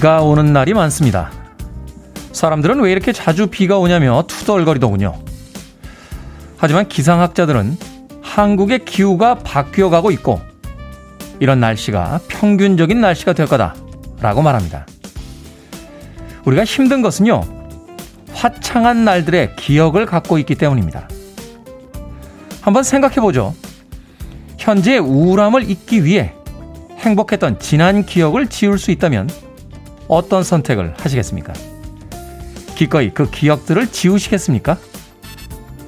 비가 오는 날이 많습니다. 사람들은 왜 이렇게 자주 비가 오냐며 투덜거리더군요. 하지만 기상학자들은 한국의 기후가 바뀌어가고 있고 이런 날씨가 평균적인 날씨가 될 거다라고 말합니다. 우리가 힘든 것은요, 화창한 날들의 기억을 갖고 있기 때문입니다. 한번 생각해 보죠. 현재의 우울함을 잊기 위해 행복했던 지난 기억을 지울 수 있다면 어떤 선택을 하시겠습니까? 기꺼이 그 기억들을 지우시겠습니까?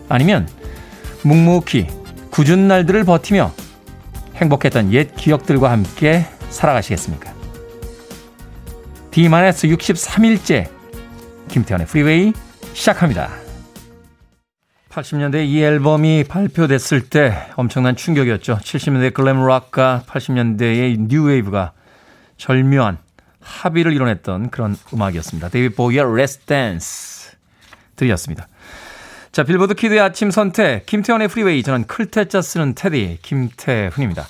아니면 묵묵히 궂은 날들을 버티며 행복했던 옛 기억들과 함께 살아가시겠습니까? D-63일째 김태훈의 프리웨이 시작합니다. 80년대 이 앨범이 발표됐을 때 엄청난 충격이었죠. 70년대 glam rock과 80년대의 뉴웨이브가 절묘한 합의를 이뤄냈던 그런 음악이었습니다. 데이비드 보위의 Let's Dance 들으셨습니다. 자, 빌보드 kid의 아침 선택, 김태훈의 프리웨이, 저는 클 태 자 쓰는 테디, 김태훈입니다.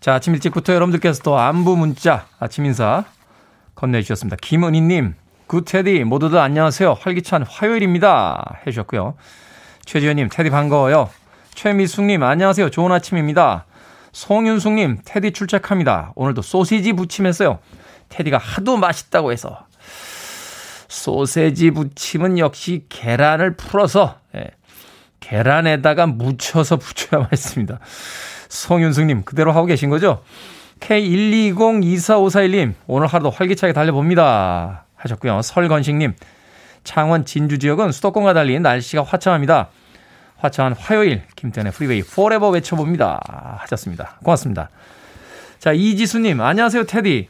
자, 아침 일찍부터 여러분들께서 또 안부 문자, 아침 인사 건네주셨습니다. 김은희님, good 테디, 모두들 안녕하세요. 활기찬 화요일입니다. 해주셨고요. 최지현님, 테디 반가워요. 최미숙님, 안녕하세요. 좋은 아침입니다. 송윤숙님, 테디 출첵합니다. 오늘도 소시지 부침했어요. 테디가 하도 맛있다고 해서. 소세지 부침은 역시 계란을 풀어서, 예, 계란에다가 묻혀서 부쳐야 맛있습니다. 송윤숙님, 그대로 하고 계신 거죠? K120245451님, 오늘 하루도 활기차게 달려봅니다. 하셨고요. 설건식님, 창원 진주 지역은 수도권과 달리 날씨가 화창합니다. 화창한 화요일 김태훈의 프리웨이 forever 외쳐봅니다. 하셨습니다. 고맙습니다. 자 이지수님 안녕하세요 테디.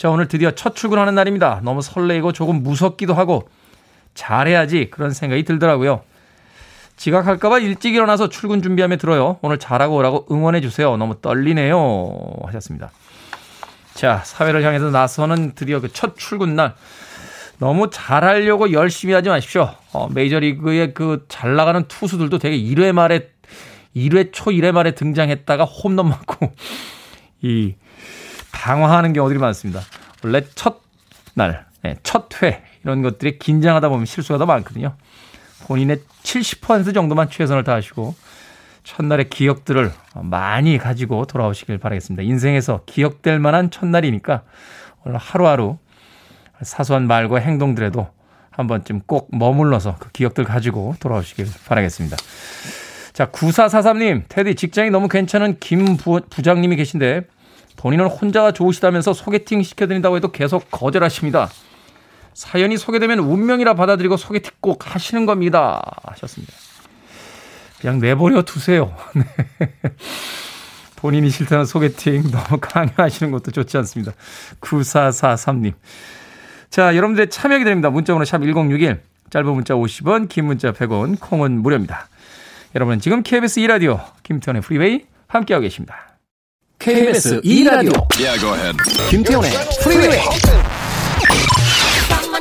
자 오늘 드디어 첫 출근하는 날입니다. 너무 설레이고 조금 무섭기도 하고 잘해야지 그런 생각이 들더라고요. 지각할까봐 일찍 일어나서 출근 준비하며 들어요. 오늘 잘하고 오라고 응원해 주세요. 너무 떨리네요. 하셨습니다. 자 사회를 향해서 나서는 드디어 그 첫 출근 날. 너무 잘하려고 열심히 하지 마십시오. 어, 메이저리그의 그 잘 나가는 투수들도 되게 1회 말에 1회 초 1회 말에 등장했다가 홈런 맞고 이 방황하는 경우들이 많습니다. 원래 첫 날, 네, 첫회 이런 것들이 긴장하다 보면 실수가 더 많거든요. 본인의 70% 정도만 최선을 다하시고 첫날의 기억들을 많이 가지고 돌아오시길 바라겠습니다. 인생에서 기억될 만한 첫날이니까 오늘 하루하루 사소한 말과 행동들에도 한 번쯤 꼭 머물러서 그 기억들 가지고 돌아오시길 바라겠습니다. 자, 9443님, 테디 직장이 너무 괜찮은 김 부, 부장님이 계신데 본인은 혼자가 좋으시다면서 소개팅 시켜드린다고 해도 계속 거절하십니다. 사연이 소개되면 운명이라 받아들이고 소개팅 꼭 하시는 겁니다. 하셨습니다. 그냥 내버려 두세요. 네. 본인이 싫다는 소개팅 너무 강요하시는 것도 좋지 않습니다. 9443님. 자, 여러분들의 참여 기다립니다. 문자번호 샵 1061. 짧은 문자 50원, 긴 문자 100원, 콩은 무료입니다. 여러분은 지금 KBS 2라디오 김태원의 프리웨이 함께하고 계십니다. KBS 2라디오 yeah, go ahead. 김태원의 프리웨이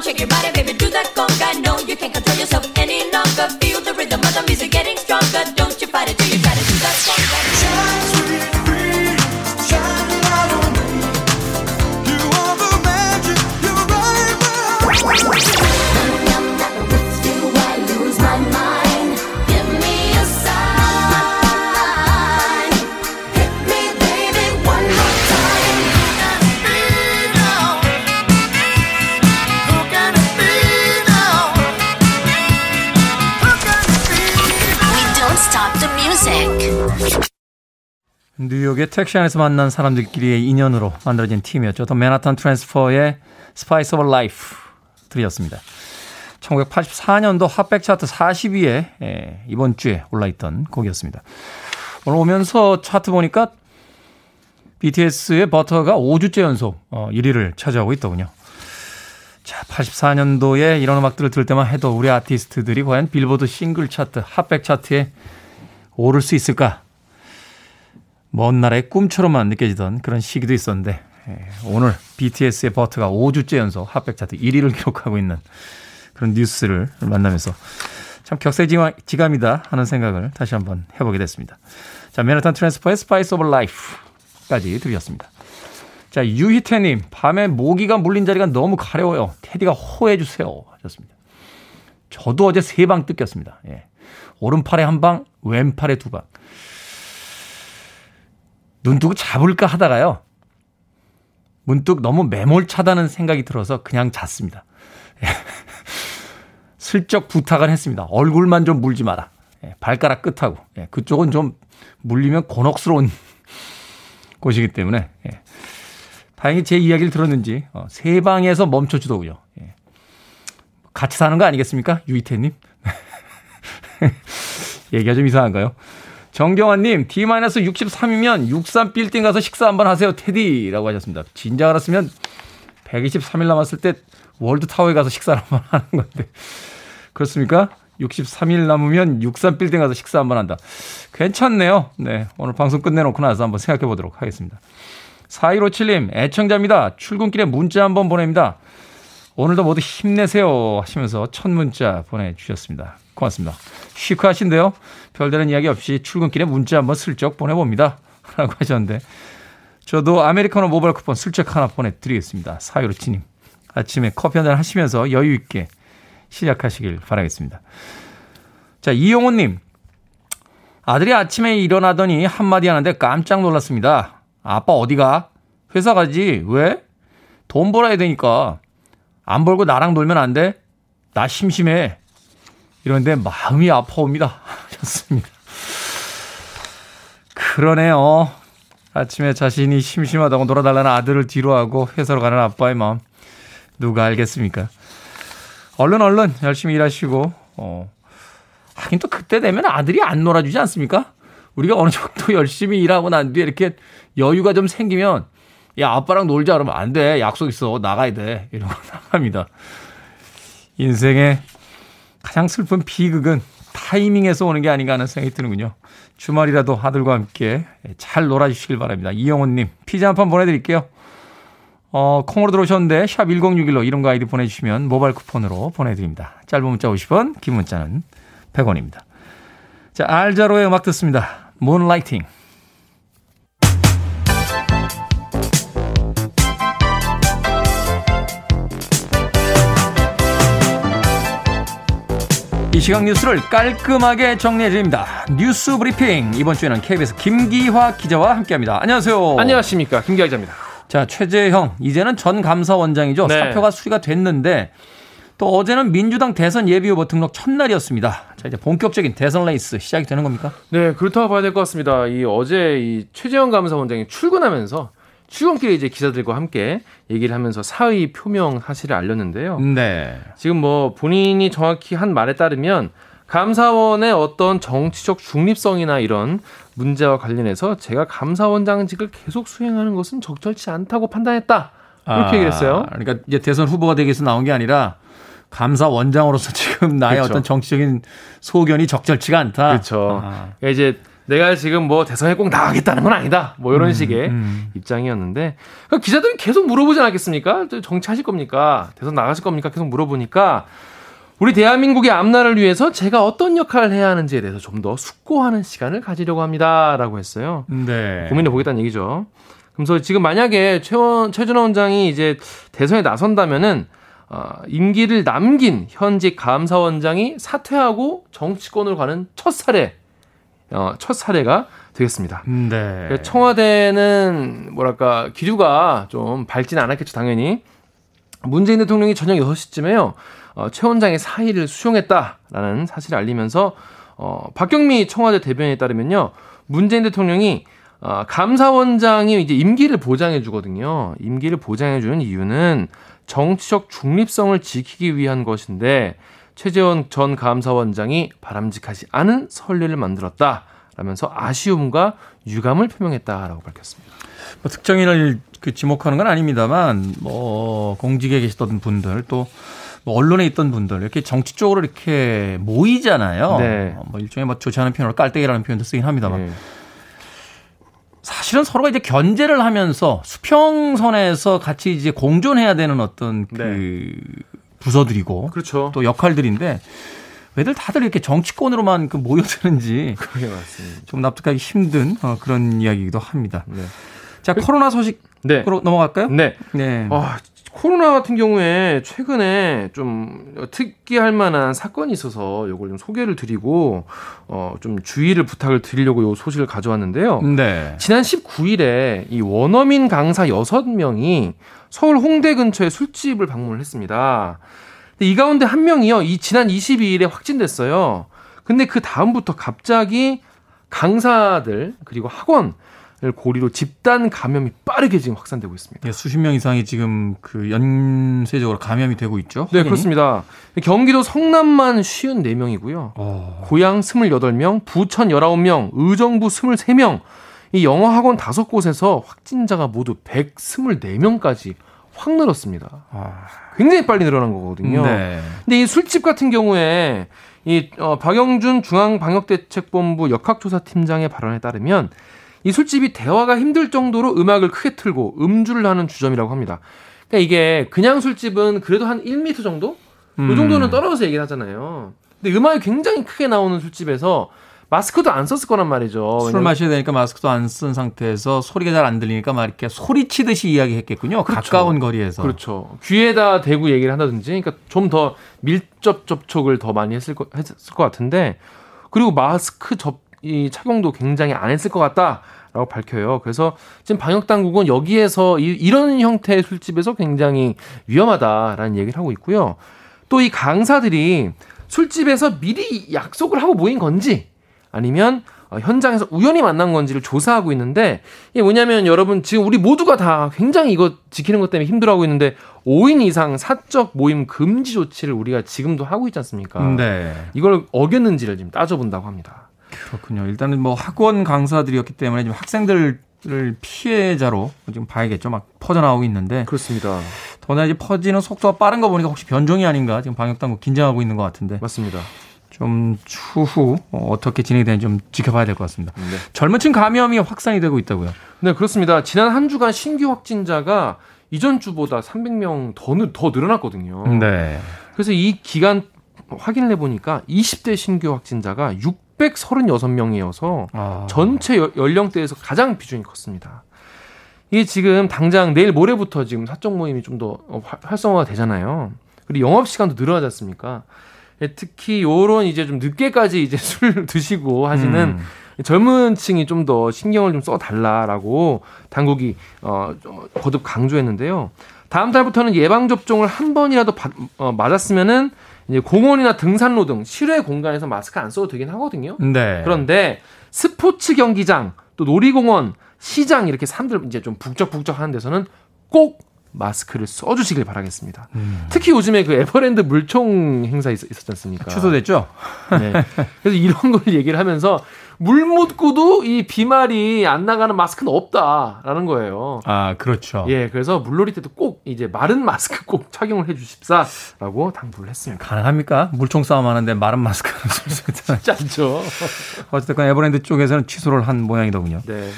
shake your body, baby, do that conga. No, you can't control yourself any longer. Feel the rhythm of the music getting stronger. Don't you fight it till you try to do that conga. 뉴욕의 택시 안에서 만난 사람들끼리의 인연으로 만들어진 팀이었죠. The Manhattan Transfer의 Spice of Life 들으셨습니다. 1984년도 hot백 차트 40위에 예, 이번 주에 올라있던 곡이었습니다. 오늘 오면서 차트 보니까 BTS의 Butter가 5주째 연속 어, 1위를 차지하고 있더군요. 자, 84년도에 이런 음악들을 들을 때만 해도 우리 아티스트들이 과연 빌보드 싱글 차트, hot백 차트에 오를 수 있을까 먼 나라의 꿈처럼만 느껴지던 그런 시기도 있었는데 예, 오늘 BTS의 버터가 5주째 연속 Hot백 차트 1위를 기록하고 있는 그런 뉴스를 만나면서 참 격세지감이다 하는 생각을 다시 한번 해보게 됐습니다. 자, 맨하탄 트랜스퍼의 Spice of Life까지 들으셨습니다. 자, 유희태님, 밤에 모기가 물린 자리가 너무 가려워요. 테디가 호해주세요. 하셨습니다. 저도 어제 세 방 뜯겼습니다. 예. 오른팔에 한 방, 왼팔에 두 방. 눈 뜨고 잡을까 하다가요. 문득 너무 매몰차다는 생각이 들어서 그냥 잤습니다. 예. 슬쩍 부탁을 했습니다. 얼굴만 좀 물지 마라. 예. 발가락 끝하고. 예. 그쪽은 좀 물리면 곤혹스러운 곳이기 때문에. 예. 다행히 제 이야기를 들었는지 어, 세 방에서 멈춰주더군요. 예. 같이 사는 거 아니겠습니까? 유이태님. 얘기가 좀 이상한가요? 정경환님, D-63이면 63빌딩 가서 식사 한번 하세요, 테디 라고 하셨습니다. 진작 알았으면 123일 남았을 때 월드타워에 가서 식사를 한번 하는 건데. 그렇습니까? 63일 남으면 63빌딩 가서 식사 한번 한다. 괜찮네요. 네. 오늘 방송 끝내놓고 나서 한번 생각해 보도록 하겠습니다. 4157님, 애청자입니다. 출근길에 문자 한번 보냅니다. 오늘도 모두 힘내세요 하시면서 첫 문자 보내주셨습니다. 고맙습니다. 시크하신데요. 별다른 이야기 없이 출근길에 문자 한번 슬쩍 보내봅니다. 라고 하셨는데 저도 아메리카노 모바일 쿠폰 슬쩍 하나 보내드리겠습니다. 사유로치님. 아침에 커피 한잔 하시면서 여유 있게 시작하시길 바라겠습니다. 자, 이용호님. 아들이 아침에 일어나더니 한마디 하는데 깜짝 놀랐습니다. 아빠 어디가? 회사 가지. 왜? 돈 벌어야 되니까. 안 벌고 나랑 놀면 안 돼? 나 심심해. 이런데 마음이 아파옵니다. 하셨습니다. 그러네요. 아침에 자신이 심심하다고 놀아달라는 아들을 뒤로 하고 회사로 가는 아빠의 마음. 누가 알겠습니까? 얼른 얼른 열심히 일하시고, 어. 하긴 또 그때 되면 아들이 안 놀아주지 않습니까? 우리가 어느 정도 열심히 일하고 난 뒤에 이렇게 여유가 좀 생기면, 야, 아빠랑 놀자 그러면 안 돼. 약속 있어. 나가야 돼. 이러고 나갑니다. 인생의 가장 슬픈 비극은 타이밍에서 오는 게 아닌가 하는 생각이 드는군요. 주말이라도 아들과 함께 잘 놀아주시길 바랍니다. 이영호님, 피자 한 판 보내드릴게요. 어, 콩으로 들어오셨는데, 샵 1061로 이름과 아이디 보내주시면 모바일 쿠폰으로 보내드립니다. 짧은 문자 50원, 긴 문자는 100원입니다. 자, 알자로의 음악 듣습니다. 문 이 시각 뉴스를 깔끔하게 정리해드립니다. 뉴스 브리핑. 이번 주에는 KBS 김기화 기자와 함께 합니다. 안녕하세요. 안녕하십니까. 김기화 기자입니다. 자, 최재형. 이제는 전 감사원장이죠. 네. 사표가 수리가 됐는데 또 어제는 민주당 대선 예비 후보 등록 첫날이었습니다. 자, 이제 본격적인 대선 레이스 시작이 되는 겁니까? 네, 그렇다고 봐야 될 것 같습니다. 이 어제 이 최재형 감사원장이 출근하면서 출근길에 이제 기자들과 함께 얘기를 하면서 사의 표명 사실을 알렸는데요. 네. 지금 뭐 본인이 정확히 한 말에 따르면 감사원의 어떤 정치적 중립성이나 이런 문제와 관련해서 제가 감사원장직을 계속 수행하는 것은 적절치 않다고 판단했다. 이렇게 아, 얘기를 했어요. 그러니까 이제 대선 후보가 되기 위해서 나온 게 아니라 감사원장으로서 지금 나의 그렇죠. 어떤 정치적인 소견이 적절치가 않다. 그렇죠. 아. 그러니까 이제 내가 지금 뭐 대선에 꼭 나가겠다는 건 아니다. 뭐 이런 음, 식의 음. 입장이었는데 그러니까 기자들이 계속 물어보지 않았겠습니까? 정치하실 겁니까? 대선 나가실 겁니까? 계속 물어보니까 우리 대한민국의 앞날을 위해서 제가 어떤 역할을 해야 하는지에 대해서 좀 더 숙고하는 시간을 가지려고 합니다라고 했어요. 네. 고민해 보겠다는 얘기죠. 그래서 지금 만약에 최원 최준호 원장이 이제 대선에 나선다면은 어, 임기를 남긴 현직 감사원장이 사퇴하고 정치권으로 가는 첫 사례 어, 첫 사례가 되겠습니다. 네. 청와대는 뭐랄까 기류가 좀 밝지는 않았겠죠, 당연히. 문재인 대통령이 저녁 6시쯤에요. 어, 최 원장의 사의를 수용했다라는 사실을 알리면서 어, 박경미 청와대 대변인에 따르면요. 문재인 대통령이 어, 감사원장이 이제 임기를 보장해 주거든요. 임기를 보장해 주는 이유는 정치적 중립성을 지키기 위한 것인데 최재원 전 감사원장이 바람직하지 않은 선례를 만들었다. 라면서 아쉬움과 유감을 표명했다라고 밝혔습니다. 뭐 특정인을 그 지목하는 건 아닙니다만 뭐 공직에 계시던 분들 또 뭐 언론에 있던 분들 이렇게 정치 적으로 이렇게 모이잖아요. 네. 뭐 일종의 뭐 좋지 않은 표현으로 깔때기라는 표현도 쓰긴 합니다만 네. 사실은 서로가 이제 견제를 하면서 수평선에서 같이 이제 공존해야 되는 어떤 그 네. 부서들이고 그렇죠. 또 역할들인데 왜들 다들 이렇게 정치권으로만 그 모여드는지 그게 맞습니다. 좀 납득하기 힘든 어, 그런 이야기이기도 합니다. 네. 자 코로나 소식 네. 넘어갈까요? 네. 네. 아, 코로나 같은 경우에 최근에 좀 특기할 만한 사건이 있어서 이걸 좀 소개를 드리고 어 좀 주의를 부탁을 드리려고 요 소식을 가져왔는데요. 네. 지난 19일에 이 원어민 강사 6명이 서울 홍대 근처의 술집을 방문을 했습니다. 이 가운데 한 명이요. 이 지난 22일에 확진됐어요. 근데 그 다음부터 갑자기 강사들 그리고 학원 고리로 집단 감염이 빠르게 지금 확산되고 있습니다. 예, 수십 명 이상이 지금 그 연쇄적으로 감염이 되고 있죠. 네, 그렇습니다. 경기도 성남만 54명이고요. 어... 고양 28명, 부천 19명, 의정부 23명, 이 영어 학원 5곳에서 확진자가 모두 124명까지 확 늘었습니다. 아... 굉장히 빨리 늘어난 거거든요. 네. 근데 이 술집 같은 경우에 이 어, 박영준 중앙방역대책본부 역학조사팀장의 발언에 따르면 이 술집이 대화가 힘들 정도로 음악을 크게 틀고 음주를 하는 주점이라고 합니다. 그러니까 이게 그냥 술집은 그래도 한 1m 정도? 음. 이 정도는 떨어져서 얘기를 하잖아요. 근데 음악이 굉장히 크게 나오는 술집에서 마스크도 안 썼을 거란 말이죠. 술 마셔야 되니까 마스크도 안 쓴 상태에서 소리가 잘 안 들리니까 막 이렇게 소리치듯이 이야기했겠군요. 그렇죠. 가까운 거리에서. 그렇죠. 귀에다 대고 얘기를 한다든지, 그러니까 좀 더 밀접 접촉을 더 많이 했을 거, 했을 것 같은데, 그리고 마스크 접, 이 착용도 굉장히 안 했을 것 같다. 라고 밝혀요. 그래서 지금 방역 당국은 여기에서 이, 이런 형태의 술집에서 굉장히 위험하다라는 얘기를 하고 있고요. 또 이 강사들이 술집에서 미리 약속을 하고 모인 건지 아니면 어, 현장에서 우연히 만난 건지를 조사하고 있는데 이게 뭐냐면 여러분 지금 우리 모두가 다 굉장히 이거 지키는 것 때문에 힘들어하고 있는데 5인 이상 사적 모임 금지 조치를 우리가 지금도 하고 있지 않습니까? 네. 이걸 어겼는지를 지금 따져본다고 합니다. 그렇군요. 일단은 뭐 학원 강사들이었기 때문에 지금 학생들을 피해자로 지금 봐야겠죠. 막 퍼져나오고 있는데. 그렇습니다. 더나 이제 퍼지는 속도가 빠른 거 보니까 혹시 변종이 아닌가 지금 방역당국 긴장하고 있는 것 같은데. 맞습니다. 좀 추후 어떻게 진행이 되는지 좀 지켜봐야 될 것 같습니다. 네. 젊은 층 감염이 확산이 되고 있다고요? 네, 그렇습니다. 지난 한 주간 신규 확진자가 이전 주보다 300명 더, 더 늘어났거든요. 네. 그래서 이 기간 확인을 해보니까 20대 신규 확진자가 636명이어서 아. 전체 연령대에서 가장 비중이 컸습니다. 이게 지금 당장 내일 모레부터 지금 사적 모임이 좀 더 활성화가 되잖아요. 그리고 영업 시간도 늘어나지 않습니까? 예, 특히 요런 이제 좀 늦게까지 이제 술 드시고 하시는 음. 젊은 층이 좀 더 신경을 좀 써달라라고 당국이 어, 거듭 강조했는데요. 다음 달부터는 예방접종을 한 번이라도 받, 어, 맞았으면은 이제 공원이나 등산로 등 실외 공간에서 마스크 안 써도 되긴 하거든요. 네. 그런데 스포츠 경기장, 또 놀이공원, 시장 이렇게 사람들 이제 좀 북적북적 하는 데서는 꼭 마스크를 써주시길 바라겠습니다. 음. 특히 요즘에 그 에버랜드 물총 행사 있, 었지 않습니까? 취소됐죠? 네. 그래서 이런 걸 얘기를 하면서 물 묻고도 이 비말이 안 나가는 마스크는 없다라는 거예요. 아, 그렇죠. 예, 그래서 물놀이 때도 꼭 이제 마른 마스크 꼭 착용을 해 주십사라고 당부를 했습니다. 가능합니까? 물총 싸움 하는데 마른 마스크는 쓸수 있잖아요. 않죠. 어쨌든 에버랜드 쪽에서는 취소를 한 모양이더군요. 네.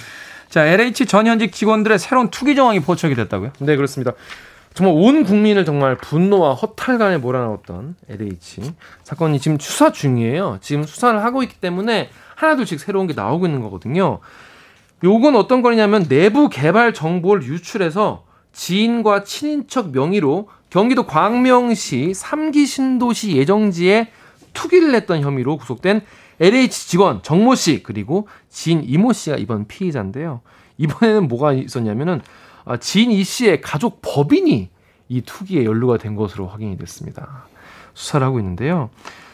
자, LH 전현직 직원들의 새로운 투기 정황이 포착이 됐다고요? 네, 그렇습니다. 정말 온 국민을 정말 분노와 허탈감에 몰아넣었던 LH 사건이 지금 수사 중이에요. 지금 수사를 하고 있기 때문에 하나둘씩 새로운 게 나오고 있는 거거든요. 요건 어떤 거냐면 내부 개발 정보를 유출해서 지인과 친인척 명의로 경기도 광명시 3기 신도시 예정지에 투기를 했던 혐의로 구속된 LH 직원 정모 씨 그리고 지인 이모 씨가 이번 피의자인데요. 이번에는 뭐가 있었냐면은 아, 지인 이 씨의 가족 법인이 이 투기에 연루가 된 것으로 확인이 됐습니다. 수사를 하고 있는데요.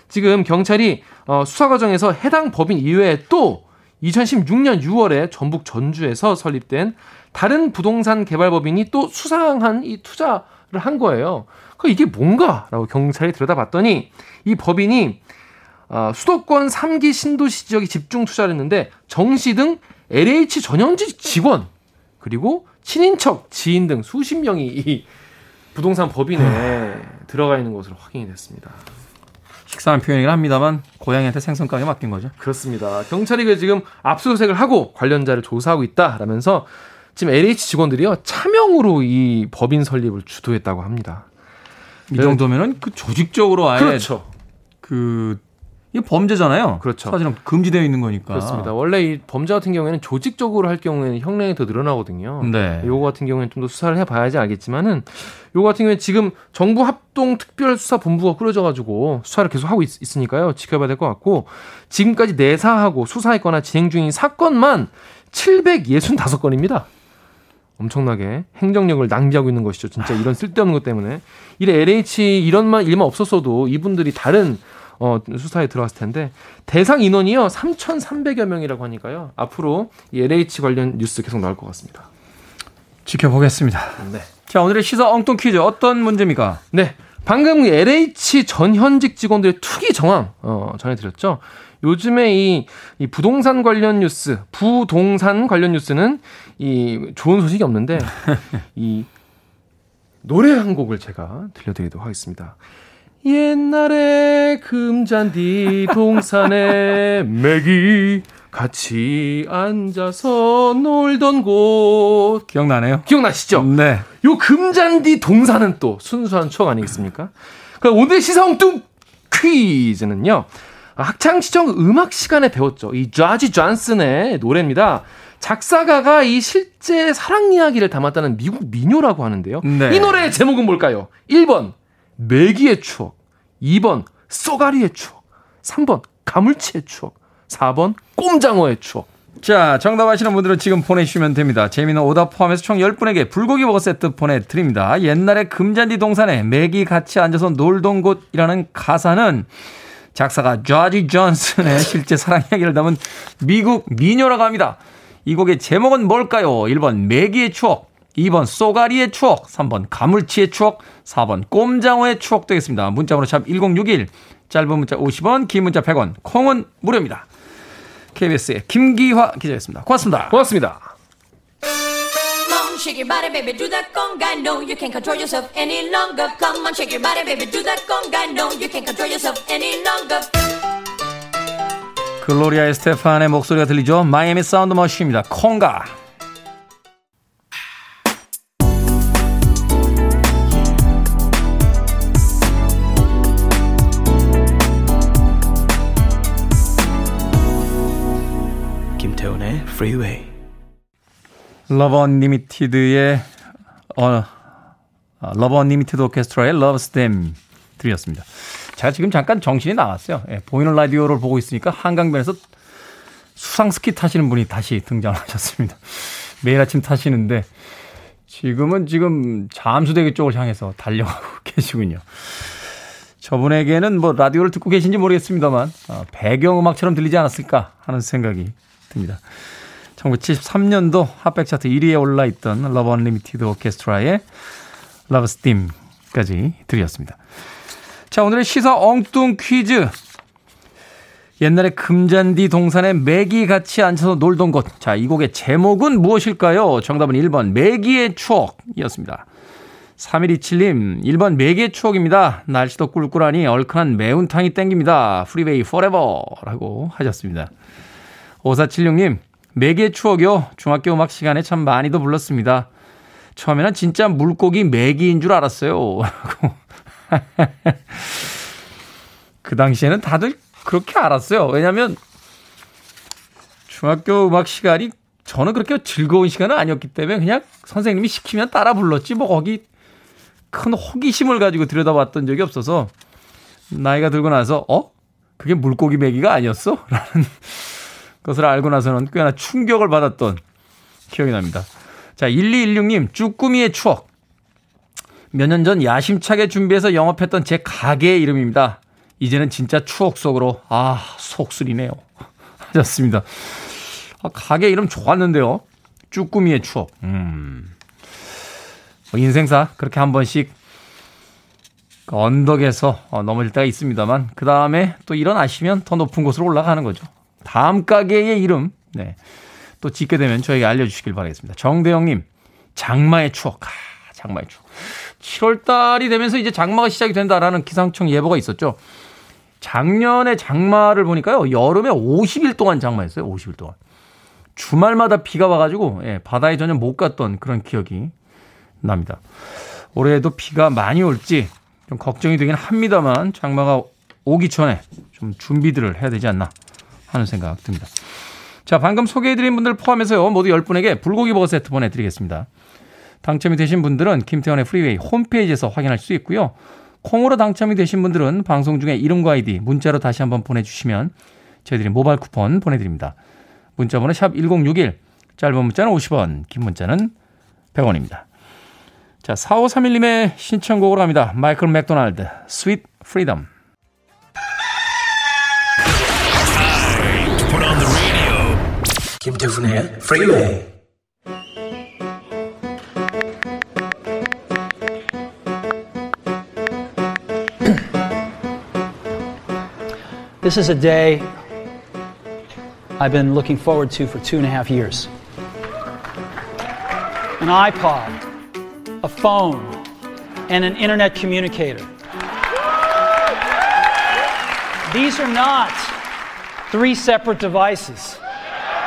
지금 경찰이 어, 수사 과정에서 해당 법인 이외에 또 2016년 6월에 전북 전주에서 설립된 다른 부동산 개발 법인이 또 수상한 이 투자를 한 거예요. 그 이게 뭔가라고 경찰이 들여다봤더니 이 법인이 어, 수도권 3기 신도시 지역에 집중 투자를 했는데 정시 등 LH 전현직 직원 그리고 친인척, 지인 등 수십 명이 이 부동산 법인에 들어가 있는 것으로 확인이 됐습니다. 식상한 표현이긴 합니다만 고양이한테 생선가게 맡긴 거죠. 그렇습니다. 경찰이 그 지금 압수수색을 하고 관련자를 조사하고 있다라면서 지금 LH 직원들이요 차명으로 이 법인 설립을 주도했다고 합니다. 이 정도면은 그 조직적으로 아예 그렇죠. 그 이 범죄잖아요. 그렇죠. 사실은 금지되어 있는 거니까. 그렇습니다. 원래 이 범죄 같은 경우에는 조직적으로 할 경우에는 형량이 더 늘어나거든요. 네. 요거 같은 경우에는 좀 더 수사를 해봐야지 알겠지만은 요거 같은 경우에 지금 정부 합동 특별수사본부가 꾸려져가지고 수사를 계속 하고 있, 으니까요 지켜봐야 될 것 같고 지금까지 내사하고 수사했거나 진행 중인 사건만 765건입니다. 엄청나게 행정력을 낭비하고 있는 것이죠. 진짜 이런 쓸데없는 것 때문에. 이래 LH 이런만 일만 없었어도 이분들이 다른 어, 수사에 들어갔을 텐데 대상 인원이요 3,300여 명이라고 하니까요 앞으로 이 LH 관련 뉴스 계속 나올 것 같습니다. 지켜보겠습니다. 네. 자 오늘의 시사 엉뚱 퀴즈 어떤 문제입니까? 네. 방금 LH 전 현직 직원들의 투기 정황 어, 전해드렸죠. 요즘에 이, 이 부동산 관련 뉴스, 부동산 관련 뉴스는 이 좋은 소식이 없는데 이 노래 한 곡을 제가 들려드리도록 하겠습니다. 옛날에 금잔디 동산에 맥이 같이 앉아서 놀던 곳 기억나네요. 기억나시죠? 네. 요 금잔디 동산은 또 순수한 추억 아니겠습니까? 그럼 오늘 시사홍뚱 퀴즈는요. 학창 시절 음악 시간에 배웠죠. 이 좌지 존슨의 노래입니다. 작사가가 이 실제 사랑 이야기를 담았다는 미국 민요라고 하는데요. 네. 이 노래의 제목은 뭘까요? 1번 매기의 추억, 2번 쏘가리의 추억, 3번 가물치의 추억, 4번 꼼장어의 추억. 자, 정답 아시는 분들은 지금 보내주시면 됩니다. 재미는 오답 포함해서 총 10분에게 불고기 버거 세트 보내드립니다. 옛날에 금잔디 동산에 맥이 같이 앉아서 놀던 곳이라는 가사는 작사가 조지 존슨의 실제 사랑 이야기를 담은 미국 미녀라고 합니다. 이 곡의 제목은 뭘까요? 1번 매기의 추억, 2번 쏘가리의 추억, 3번 가물치의 추억, 4번 꼼장어의 추억 되겠습니다. 문자번호 샵 1061, 짧은 문자 50원, 긴 문자 100원, 콩은 무료입니다. KBS의 김기화 기자였습니다. 고맙습니다. 고맙습니다. Come on, shake your body, baby, do that conga. No, you can't control yourself any longer. Come on, shake your body, baby, do that conga. No, you can't control yourself any longer. 글로리아 에스테판의 목소리가 들리죠? 마이애미 사운드 머신입니다. Conga. 김태훈의 Freeway. 러브 언리미티드의 어, 러브 언리미티드 오케스트라의 Love's Theme 들렸습니다. 제가 지금 잠깐 정신이 나갔어요. 예, 보이는 라디오를 보고 있으니까 한강변에서 수상 스키 타시는 분이 다시 등장하셨습니다. 매일 아침 타시는데 지금은 지금 잠수대교 쪽을 향해서 달려가고 계시군요. 저분에게는 뭐 라디오를 듣고 계신지 모르겠습니다만 어, 배경음악처럼 들리지 않았을까 하는 생각이 듭니다. 1973년도 Hot백 차트 1위에 올라 있던 러브 언리미티드 오케스트라의 Love's Theme까지 들렸습니다. 자, 오늘의 시사 엉뚱 퀴즈. 옛날에 금잔디 동산에 매기 같이 앉아서 놀던 곳. 자, 이 곡의 제목은 무엇일까요? 정답은 1번 매기의 추억이었습니다. 3127님, 1번 매기의 추억입니다. 날씨도 꿀꿀하니 얼큰한 매운탕이 땡깁니다. Freeway forever 라고 하셨습니다. 5476님, 매기의 추억이요. 중학교 음악 시간에 참 많이도 불렀습니다. 처음에는 진짜 물고기 매기인 줄 알았어요. 그 당시에는 다들 그렇게 알았어요. 왜냐하면 중학교 음악 시간이 저는 그렇게 즐거운 시간은 아니었기 때문에 그냥 선생님이 시키면 따라 불렀지 뭐 거기 큰 호기심을 가지고 들여다봤던 적이 없어서 나이가 들고 나서 어? 그게 물고기 매기가 아니었어? 라는 것을 알고 나서는 꽤나 충격을 받았던 기억이 납니다. 자, 1216님, 쭈꾸미의 추억. 몇 년 전 야심차게 준비해서 영업했던 제 가게의 이름입니다. 이제는 진짜 추억 속으로, 아, 속쓰리네요. 하셨습니다. 아, 가게 이름 좋았는데요. 쭈꾸미의 추억. 음. 뭐 인생사, 그렇게 한 번씩 그 언덕에서 어, 넘어질 때가 있습니다만, 그 다음에 또 일어나시면 더 높은 곳으로 올라가는 거죠. 다음 가게의 이름, 네. 또 짓게 되면 저에게 알려주시길 바라겠습니다. 정대영님, 장마의 추억. 아, 장마의 추억. 7월 달이 되면서 이제 장마가 시작이 된다라는 기상청 예보가 있었죠. 작년에 장마를 보니까요, 여름에 50일 동안 장마였어요. 50일 동안. 주말마다 비가 와가지고, 예, 바다에 전혀 못 갔던 그런 기억이 납니다. 올해에도 비가 많이 올지 좀 걱정이 되긴 합니다만, 장마가 오기 전에 좀 준비들을 해야 되지 않나 하는 생각 듭니다. 자, 방금 소개해드린 분들 포함해서요, 모두 10분에게 불고기 버거 세트 보내드리겠습니다. 당첨이 되신 분들은 김태훈의 프리웨이 홈페이지에서 확인할 수 있고요. 콩으로 당첨이 되신 분들은 방송 중에 이름과 아이디 문자로 다시 한번 보내주시면 저희들이 모바일 쿠폰 보내드립니다. 문자번호 샵 1061, 짧은 문자는 50원, 긴 문자는 100원입니다. 자, 4531님의 신청곡으로 갑니다. 마이클 맥도날드, Sweet Freedom. 김태훈의 Freeway. This is a day I've been looking forward to for two and a half years. An iPod, a phone, and an internet communicator. These are not three separate devices.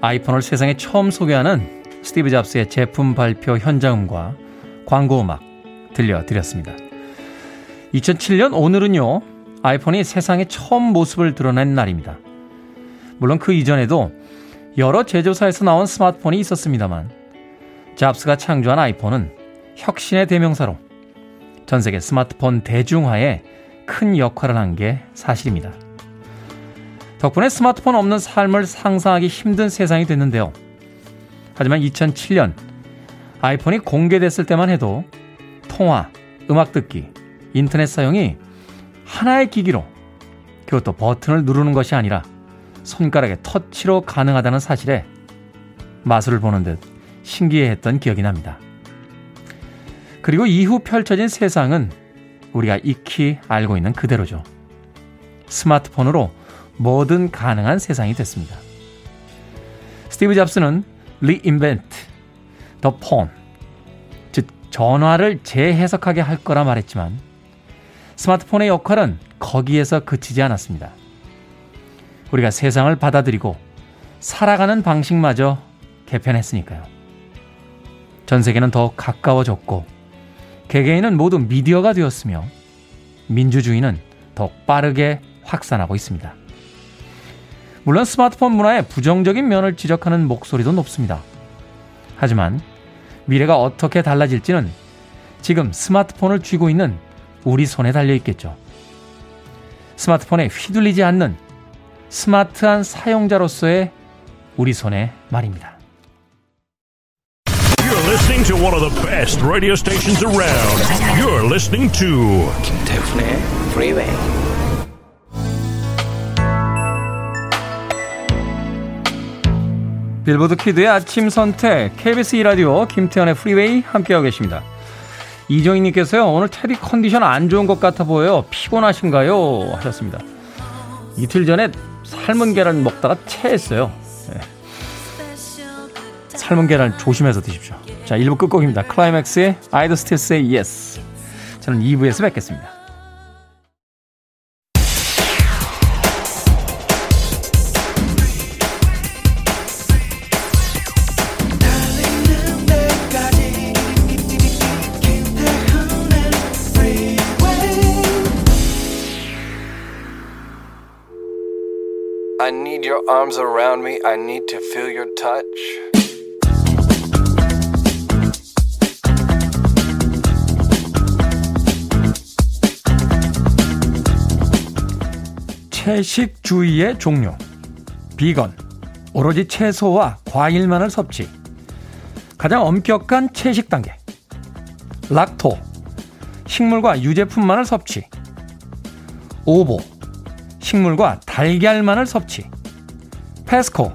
아이폰을 세상에 처음 소개하는 스티브 잡스의 제품 발표 현장음과 광고 음악 들려드렸습니다. 2007년 오늘은요, 아이폰이 세상에 처음 모습을 드러낸 날입니다. 물론 그 이전에도 여러 제조사에서 나온 스마트폰이 있었습니다만, 잡스가 창조한 아이폰은 혁신의 대명사로 전 세계 스마트폰 대중화에 큰 역할을 한 게 사실입니다. 덕분에 스마트폰 없는 삶을 상상하기 힘든 세상이 됐는데요. 하지만 2007년 아이폰이 공개됐을 때만 해도 통화, 음악 듣기, 인터넷 사용이 하나의 기기로 그것도 버튼을 누르는 것이 아니라 손가락의 터치로 가능하다는 사실에 마술을 보는 듯 신기해했던 기억이 납니다. 그리고 이후 펼쳐진 세상은 우리가 익히 알고 있는 그대로죠. 스마트폰으로 뭐든 가능한 세상이 됐습니다. 스티브 잡스는 reinvent the phone, 즉 전화를 재해석하게 할 거라 말했지만 스마트폰의 역할은 거기에서 그치지 않았습니다. 우리가 세상을 받아들이고 살아가는 방식마저 개편했으니까요. 전 세계는 더 가까워졌고 개개인은 모두 미디어가 되었으며 민주주의는 더 빠르게 확산하고 있습니다. 물론 스마트폰 문화의 부정적인 면을 지적하는 목소리도 높습니다. 하지만 미래가 어떻게 달라질지는 지금 스마트폰을 쥐고 있는 우리 손에 달려 있겠죠. 스마트폰에 휘둘리지 않는 스마트한 사용자로서의 우리 손에 말입니다. You're listening to one of the best radio stations around. You're listening to 김태훈의 Freeway. 빌보드 키드의 아침 선택 KBS 2라디오 김태훈의 프리웨이 함께하고 계십니다. 이정희님께서요 오늘 테디 컨디션 안 좋은 것 같아 보여요 피곤하신가요 하셨습니다. 이틀 전에 삶은 계란 먹다가 체했어요. 네. 삶은 계란 조심해서 드십시오. 자 1부 끝곡입니다. 클라이맥스의 Still Say Yes. 저는 2부에서 뵙겠습니다. Arms around me. I need to feel your touch. 채식주의의 종류. 비건. 오로지 채소와 과일만을 섭취. 가장 엄격한 채식 단계. 락토. 식물과 유제품만을 섭취. Ovo. 식물과 달걀만을 섭취. Pesco.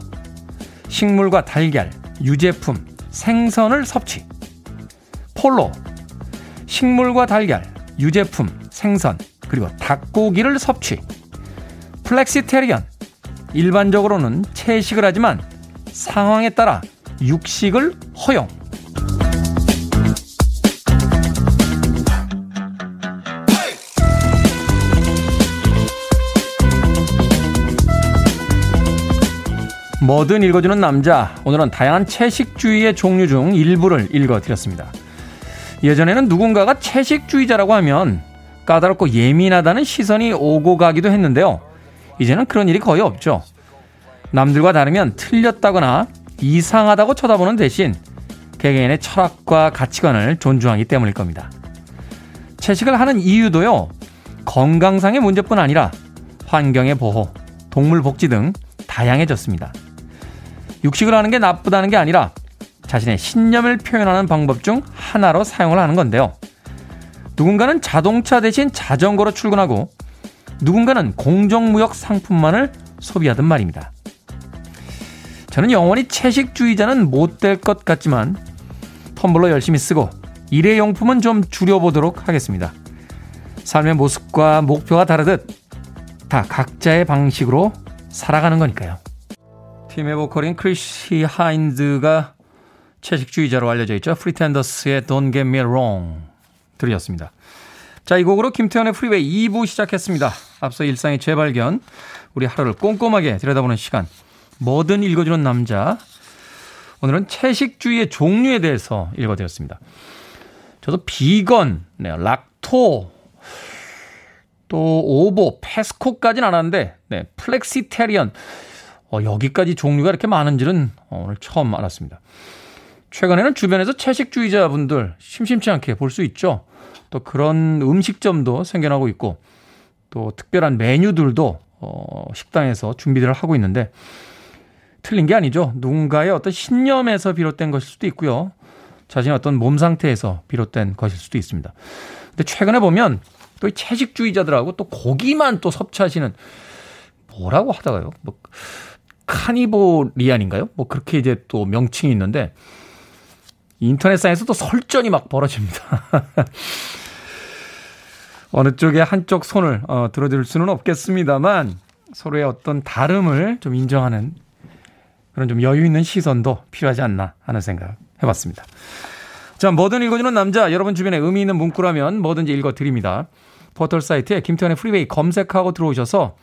식물과 달걀, 유제품, 생선을 섭취. Pollo. 식물과 달걀, 유제품, 생선, 그리고 닭고기를 섭취. Flexitarian. 일반적으로는 채식을 하지만 상황에 따라 육식을 허용. 뭐든 읽어주는 남자. 오늘은 다양한 채식주의의 종류 중 일부를 읽어드렸습니다. 예전에는 누군가가 채식주의자라고 하면 까다롭고 예민하다는 시선이 오고 가기도 했는데요. 이제는 그런 일이 거의 없죠. 남들과 다르면 틀렸다거나 이상하다고 쳐다보는 대신 개개인의 철학과 가치관을 존중하기 때문일 겁니다. 채식을 하는 이유도요, 건강상의 문제뿐 아니라 환경의 보호, 동물 복지 등 다양해졌습니다. 육식을 하는 게 나쁘다는 게 아니라 자신의 신념을 표현하는 방법 중 하나로 사용을 하는 건데요. 누군가는 자동차 대신 자전거로 출근하고 누군가는 공정무역 상품만을 소비하든 말입니다. 저는 영원히 채식주의자는 못 될 것 같지만 텀블러 열심히 쓰고 일회용품은 좀 줄여보도록 하겠습니다. 삶의 모습과 목표가 다르듯 다 각자의 방식으로 살아가는 거니까요. 팀의 보컬인 크리시 하인드가 채식주의자로 알려져 있죠. 프리텐더스의 Don't Get Me Wrong 들으셨습니다. 자, 이 곡으로 김태훈의 프리웨이 2부 시작했습니다. 앞서 일상의 재발견, 우리 하루를 꼼꼼하게 들여다보는 시간, 뭐든 읽어주는 남자. 오늘은 채식주의의 종류에 대해서 읽어드렸습니다. 저도 비건, 네, lacto, 또 ovo, pesco까지는 안 하는데, 네, flexitarian, 어, 여기까지 종류가 이렇게 많은지는 오늘 처음 알았습니다. 최근에는 주변에서 채식주의자분들 심심치 않게 볼 수 있죠. 또 그런 음식점도 생겨나고 있고 또 특별한 메뉴들도 어, 식당에서 준비를 하고 있는데 틀린 게 아니죠. 누군가의 어떤 신념에서 비롯된 것일 수도 있고요. 자신의 어떤 몸 상태에서 비롯된 것일 수도 있습니다. 근데 최근에 보면 또 채식주의자들하고 또 고기만 또 섭취하시는 뭐라고 하다가요. 뭐 카니보리안인가요? 뭐 그렇게 이제 또 명칭이 있는데 인터넷상에서도 설전이 막 벌어집니다. 어느 쪽에 한쪽 손을 어, 들어줄 수는 없겠습니다만 서로의 어떤 다름을 좀 인정하는 그런 좀 여유 있는 시선도 필요하지 않나 하는 생각 해봤습니다. 자, 뭐든 읽어주는 남자, 여러분 주변에 의미 있는 문구라면 뭐든지 읽어드립니다. 포털 사이트에 김태훈의 프리웨이 검색하고 들어오셔서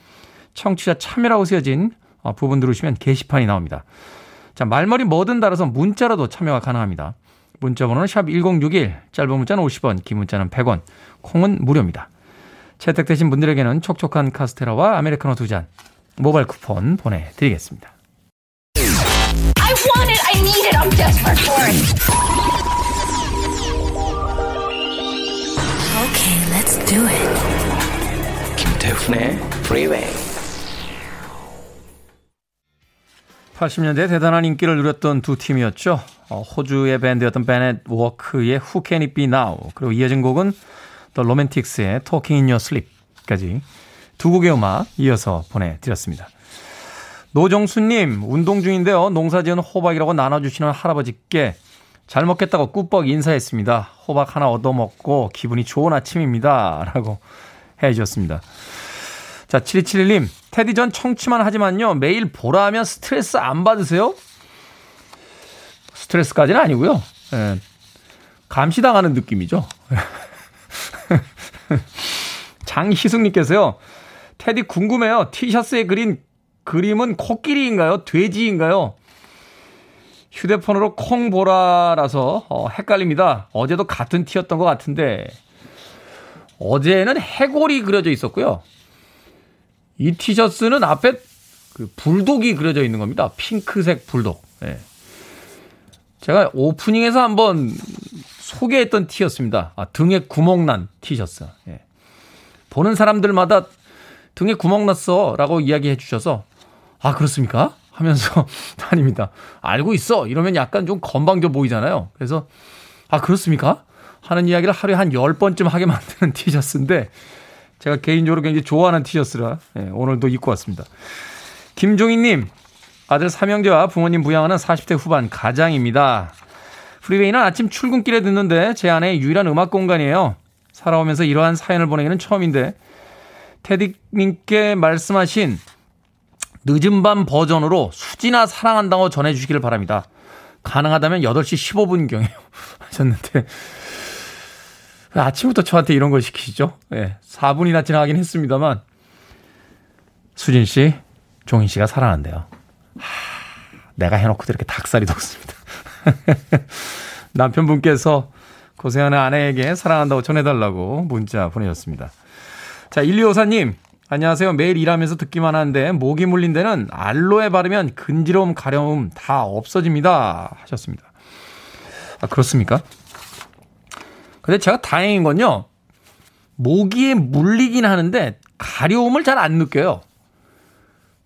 청취자 참여라고 쓰여진 어, 부분 들으시면 게시판이 나옵니다. 자, 말머리 뭐든 달아서 문자로도 참여가 가능합니다. 문자 번호는 샵 1061, 짧은 문자는 50원, 긴 문자는 100원, 콩은 무료입니다. 채택되신 분들에게는 촉촉한 카스테라와 아메리카노 두 잔 모바일 쿠폰 보내드리겠습니다. I want it, I need it, I'm desperate for it. Okay, let's do it. 김태훈의 Freeway. 80년대 대단한 인기를 누렸던 두 팀이었죠. 어, 호주의 밴드였던 베넷 워크의 Who Can It Be Now 그리고 이어진 곡은 The Romantics의 Talking in Your Sleep까지 두 곡의 음악 이어서 보내드렸습니다. 노정수님 운동 중인데요. 농사지은 호박이라고 나눠주시는 할아버지께 잘 먹겠다고 꾸벅 인사했습니다. 호박 하나 얻어먹고 기분이 좋은 아침입니다. 라고 해주셨습니다. 자, 7271님, 테디 전 청취만 하지만요, 매일 보라 하면 스트레스 안 받으세요? 스트레스까지는 아니고요. 예, 감시당하는 느낌이죠. 장희숙님께서요, 테디 궁금해요. 티셔츠에 그린 그림은 코끼리인가요? 돼지인가요? 휴대폰으로 콩보라라서 어, 헷갈립니다. 어제도 같은 티였던 것 같은데 어제는 해골이 그려져 있었고요. 이 티셔츠는 앞에 그 불독이 그려져 있는 겁니다. 핑크색 불독. 예. 제가 오프닝에서 한번 소개했던 티였습니다. 아, 등에 구멍 난 티셔츠. 예. 보는 사람들마다 등에 구멍 났어 라고 이야기해 주셔서 아, 그렇습니까? 하면서 아닙니다. 알고 있어. 이러면 약간 좀 건방져 보이잖아요. 그래서 아, 그렇습니까? 하는 이야기를 하루에 한 10번쯤 하게 만드는 티셔츠인데 제가 개인적으로 굉장히 좋아하는 티셔츠라 예, 오늘도 입고 왔습니다. 김종희님, 아들 삼형제와 부모님 부양하는 40대 후반 가장입니다. 프리웨이는 아침 출근길에 듣는데 제 아내의 유일한 음악 공간이에요. 살아오면서 이러한 사연을 보내기는 처음인데 테디님께 말씀하신 늦은 밤 버전으로 수지나 사랑한다고 전해주시기를 바랍니다. 가능하다면 8시 15분경에 하셨는데, 왜 아침부터 저한테 이런 걸 시키시죠? 예, 4분이나 지나가긴 했습니다만, 수진 씨, 종인 씨가 사랑한대요. 하, 내가 해놓고도 이렇게 닭살이 돋습니다. 남편분께서 고생하는 아내에게 사랑한다고 전해달라고 문자 보내셨습니다. 자, 1254님. 안녕하세요. 매일 일하면서 듣기만 하는데 모기 물린 데는 알로에 바르면 근지러움, 가려움 다 없어집니다. 하셨습니다. 아, 그렇습니까? 근데 제가 다행인 건요. 모기에 물리긴 하는데 가려움을 잘 안 느껴요.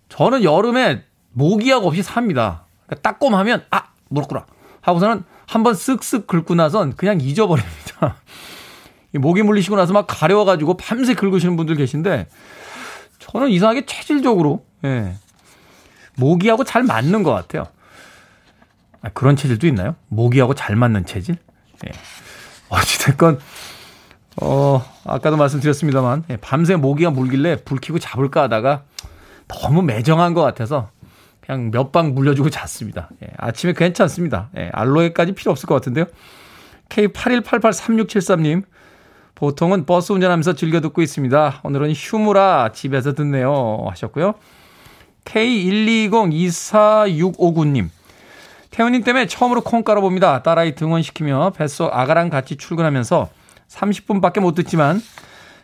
저는 여름에 모기약 없이 삽니다. 그러니까 따꼼하면 아 물었구나 하고서는 한번 쓱쓱 긁고 나선 그냥 잊어버립니다. 이 모기 물리시고 나서 막 가려워가지고 밤새 긁으시는 분들 계신데 저는 이상하게 체질적으로 예, 모기하고 잘 맞는 것 같아요. 아, 그런 체질도 있나요? 모기하고 잘 맞는 체질? 예. 어찌됐건 어 아까도 말씀드렸습니다만 예, 밤새 모기가 물길래 불 켜고 잡을까 하다가 너무 매정한 것 같아서 그냥 몇 방 물려주고 잤습니다. 예, 아침에 괜찮습니다. 예, 알로에까지 필요 없을 것 같은데요. K81883673님, 보통은 버스 운전하면서 즐겨 듣고 있습니다. 오늘은 휴무라 집에서 듣네요. 하셨고요. K1202465님, 태훈님 때문에 처음으로 콩 깔아봅니다. 딸아이 등원시키며 뱃속 아가랑 같이 출근하면서 30분밖에 못 듣지만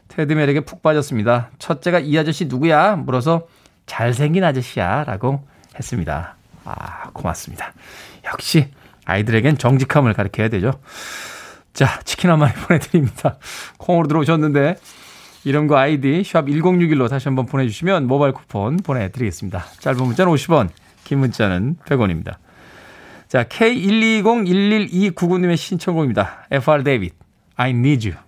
테드 매력에 푹 빠졌습니다. 첫째가 이 아저씨 누구야? 물어서 잘생긴 아저씨야. 라고 했습니다. 아, 고맙습니다. 역시 아이들에겐 정직함을 가르쳐야 되죠. 자, 치킨 한 마리 보내드립니다. 콩으로 들어오셨는데, 이름과 아이디 샵 1061로 다시 한번 보내주시면 모바일 쿠폰 보내드리겠습니다. 짧은 문자는 50원, 긴 문자는 100원입니다. 자, K1201129님의 신청곡입니다. FR 데이빗, I need you.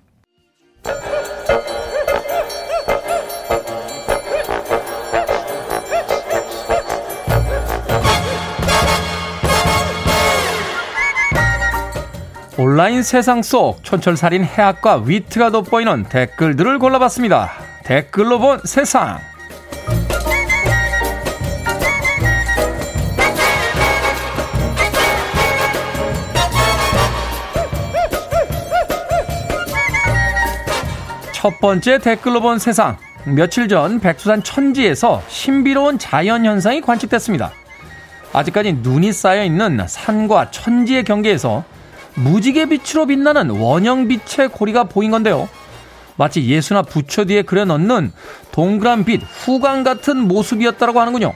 온라인 세상 속 촌철살인 해학과 위트가 돋보이는 댓글들을 골라봤습니다. 댓글로 본 세상. 첫 번째 댓글로 본 세상. 며칠 전 백두산 천지에서 신비로운 자연 현상이 관측됐습니다. 아직까지 눈이 쌓여 있는 산과 천지의 경계에서 무지개 빛으로 빛나는 원형 빛의 고리가 보인 건데요. 마치 예수나 부처 뒤에 그려 넣는 동그란 빛, 후광 같은 모습이었다고 하는군요.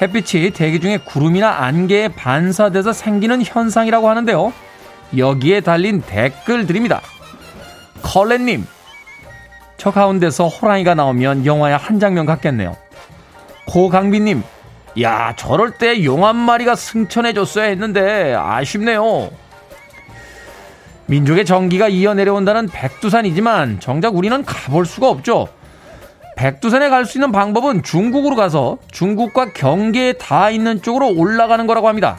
햇빛이 대기 중에 구름이나 안개에 반사돼서 생기는 현상이라고 하는데요. 여기에 달린 댓글들입니다. 컬렛님, 저 가운데서 호랑이가 나오면 영화의 한 장면 같겠네요. 고강빈님, 야, 저럴 때 용 한 마리가 승천해줬어야 했는데 아쉽네요. 민족의 정기가 이어 내려온다는 백두산이지만 정작 우리는 가볼 수가 없죠. 백두산에 갈 수 있는 방법은 중국으로 가서 중국과 경계에 닿아 있는 쪽으로 올라가는 거라고 합니다.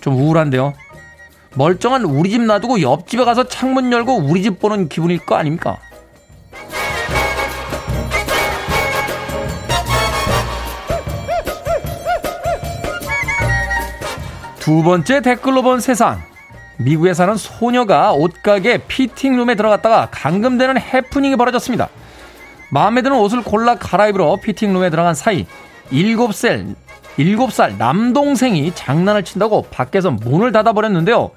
좀 우울한데요. 멀쩡한 우리 집 놔두고 옆집에 가서 창문 열고 우리 집 보는 기분일 거 아닙니까? 두 번째 댓글로 본 세상. 미국에 사는 소녀가 옷가게 피팅룸에 들어갔다가 감금되는 해프닝이 벌어졌습니다. 마음에 드는 옷을 골라 갈아입으러 피팅룸에 들어간 사이 7살, 7살 남동생이 장난을 친다고 밖에서 문을 닫아버렸는데요.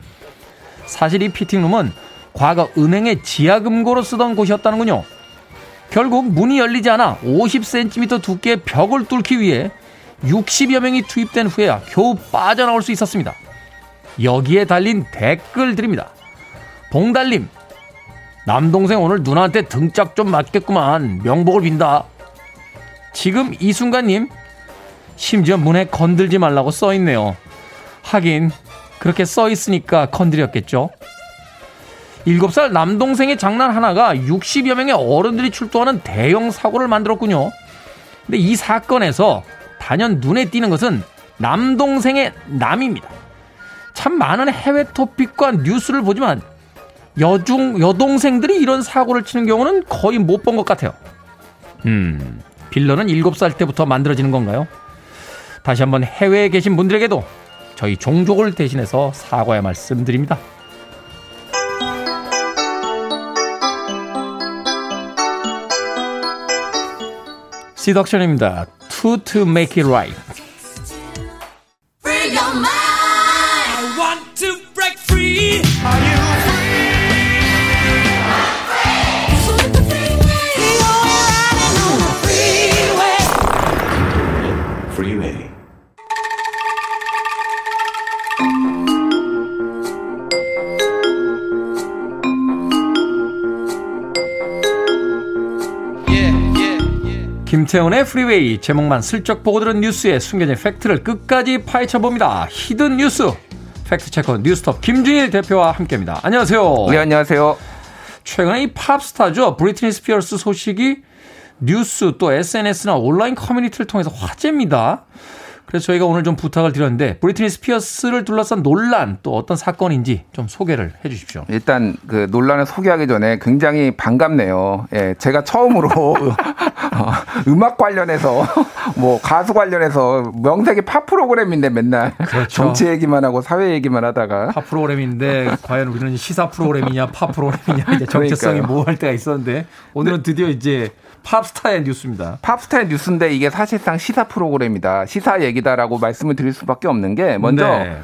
사실 이 피팅룸은 과거 은행의 지하금고로 쓰던 곳이었다는군요. 결국 문이 열리지 않아 50cm 두께의 벽을 뚫기 위해 60여 명이 투입된 후에야 겨우 빠져나올 수 있었습니다. 여기에 달린 댓글들입니다. 봉달님, 남동생 오늘 누나한테 등짝 좀 맞겠구만. 명복을 빈다. 지금 이 순간님, 심지어 문에 건들지 말라고 써 있네요. 하긴, 그렇게 써 있으니까 건드렸겠죠. 7살 남동생의 장난 하나가 60여 명의 어른들이 출동하는 대형 사고를 만들었군요. 근데 이 사건에서 단연 눈에 띄는 것은 남동생의 남입니다. 참 많은 해외 토픽과 뉴스를 보지만 여중 여동생들이 이런 사고를 치는 경우는 거의 못 본 것 같아요. 음, 빌런은 7살 때부터 만들어지는 건가요? 다시 한번 해외에 계신 분들에게도 저희 종족을 대신해서 사과의 말씀드립니다. 시덕션입니다. To to make it right. 김태훈의 프리웨이 제목만 슬쩍 보고 들은 뉴스에 숨겨진 팩트를 끝까지 파헤쳐 봅니다. hidden 뉴스 fact checker 뉴스톱 김준일 대표와 함께합니다. 안녕하세요. 네, 안녕하세요. 최근에 이 팝스타죠 브리트니 스피어스 소식이 뉴스 또 SNS나 온라인 커뮤니티를 통해서 화제입니다. 그래서 저희가 오늘 좀 부탁을 드렸는데 브리트니 스피어스를 둘러싼 논란 또 어떤 사건인지 좀 소개를 해 주십시오. 일단 그 논란을 소개하기 전에 굉장히 반갑네요. 예, 제가 처음으로 어, 음악 관련해서 뭐 가수 관련해서 명색이 팝 프로그램인데 맨날 그렇죠. 정치 얘기만 하고 사회 얘기만 하다가 팝 프로그램인데 과연 우리는 시사 프로그램이냐 팝 프로그램이냐 이제 정체성이 그러니까요. 모호할 때가 있었는데 오늘은 드디어 이제 팝스타의 뉴스입니다. 팝스타의 뉴스인데 이게 사실상 시사 프로그램이다. 시사 얘기다라고 말씀을 드릴 수밖에 없는 게 먼저 네.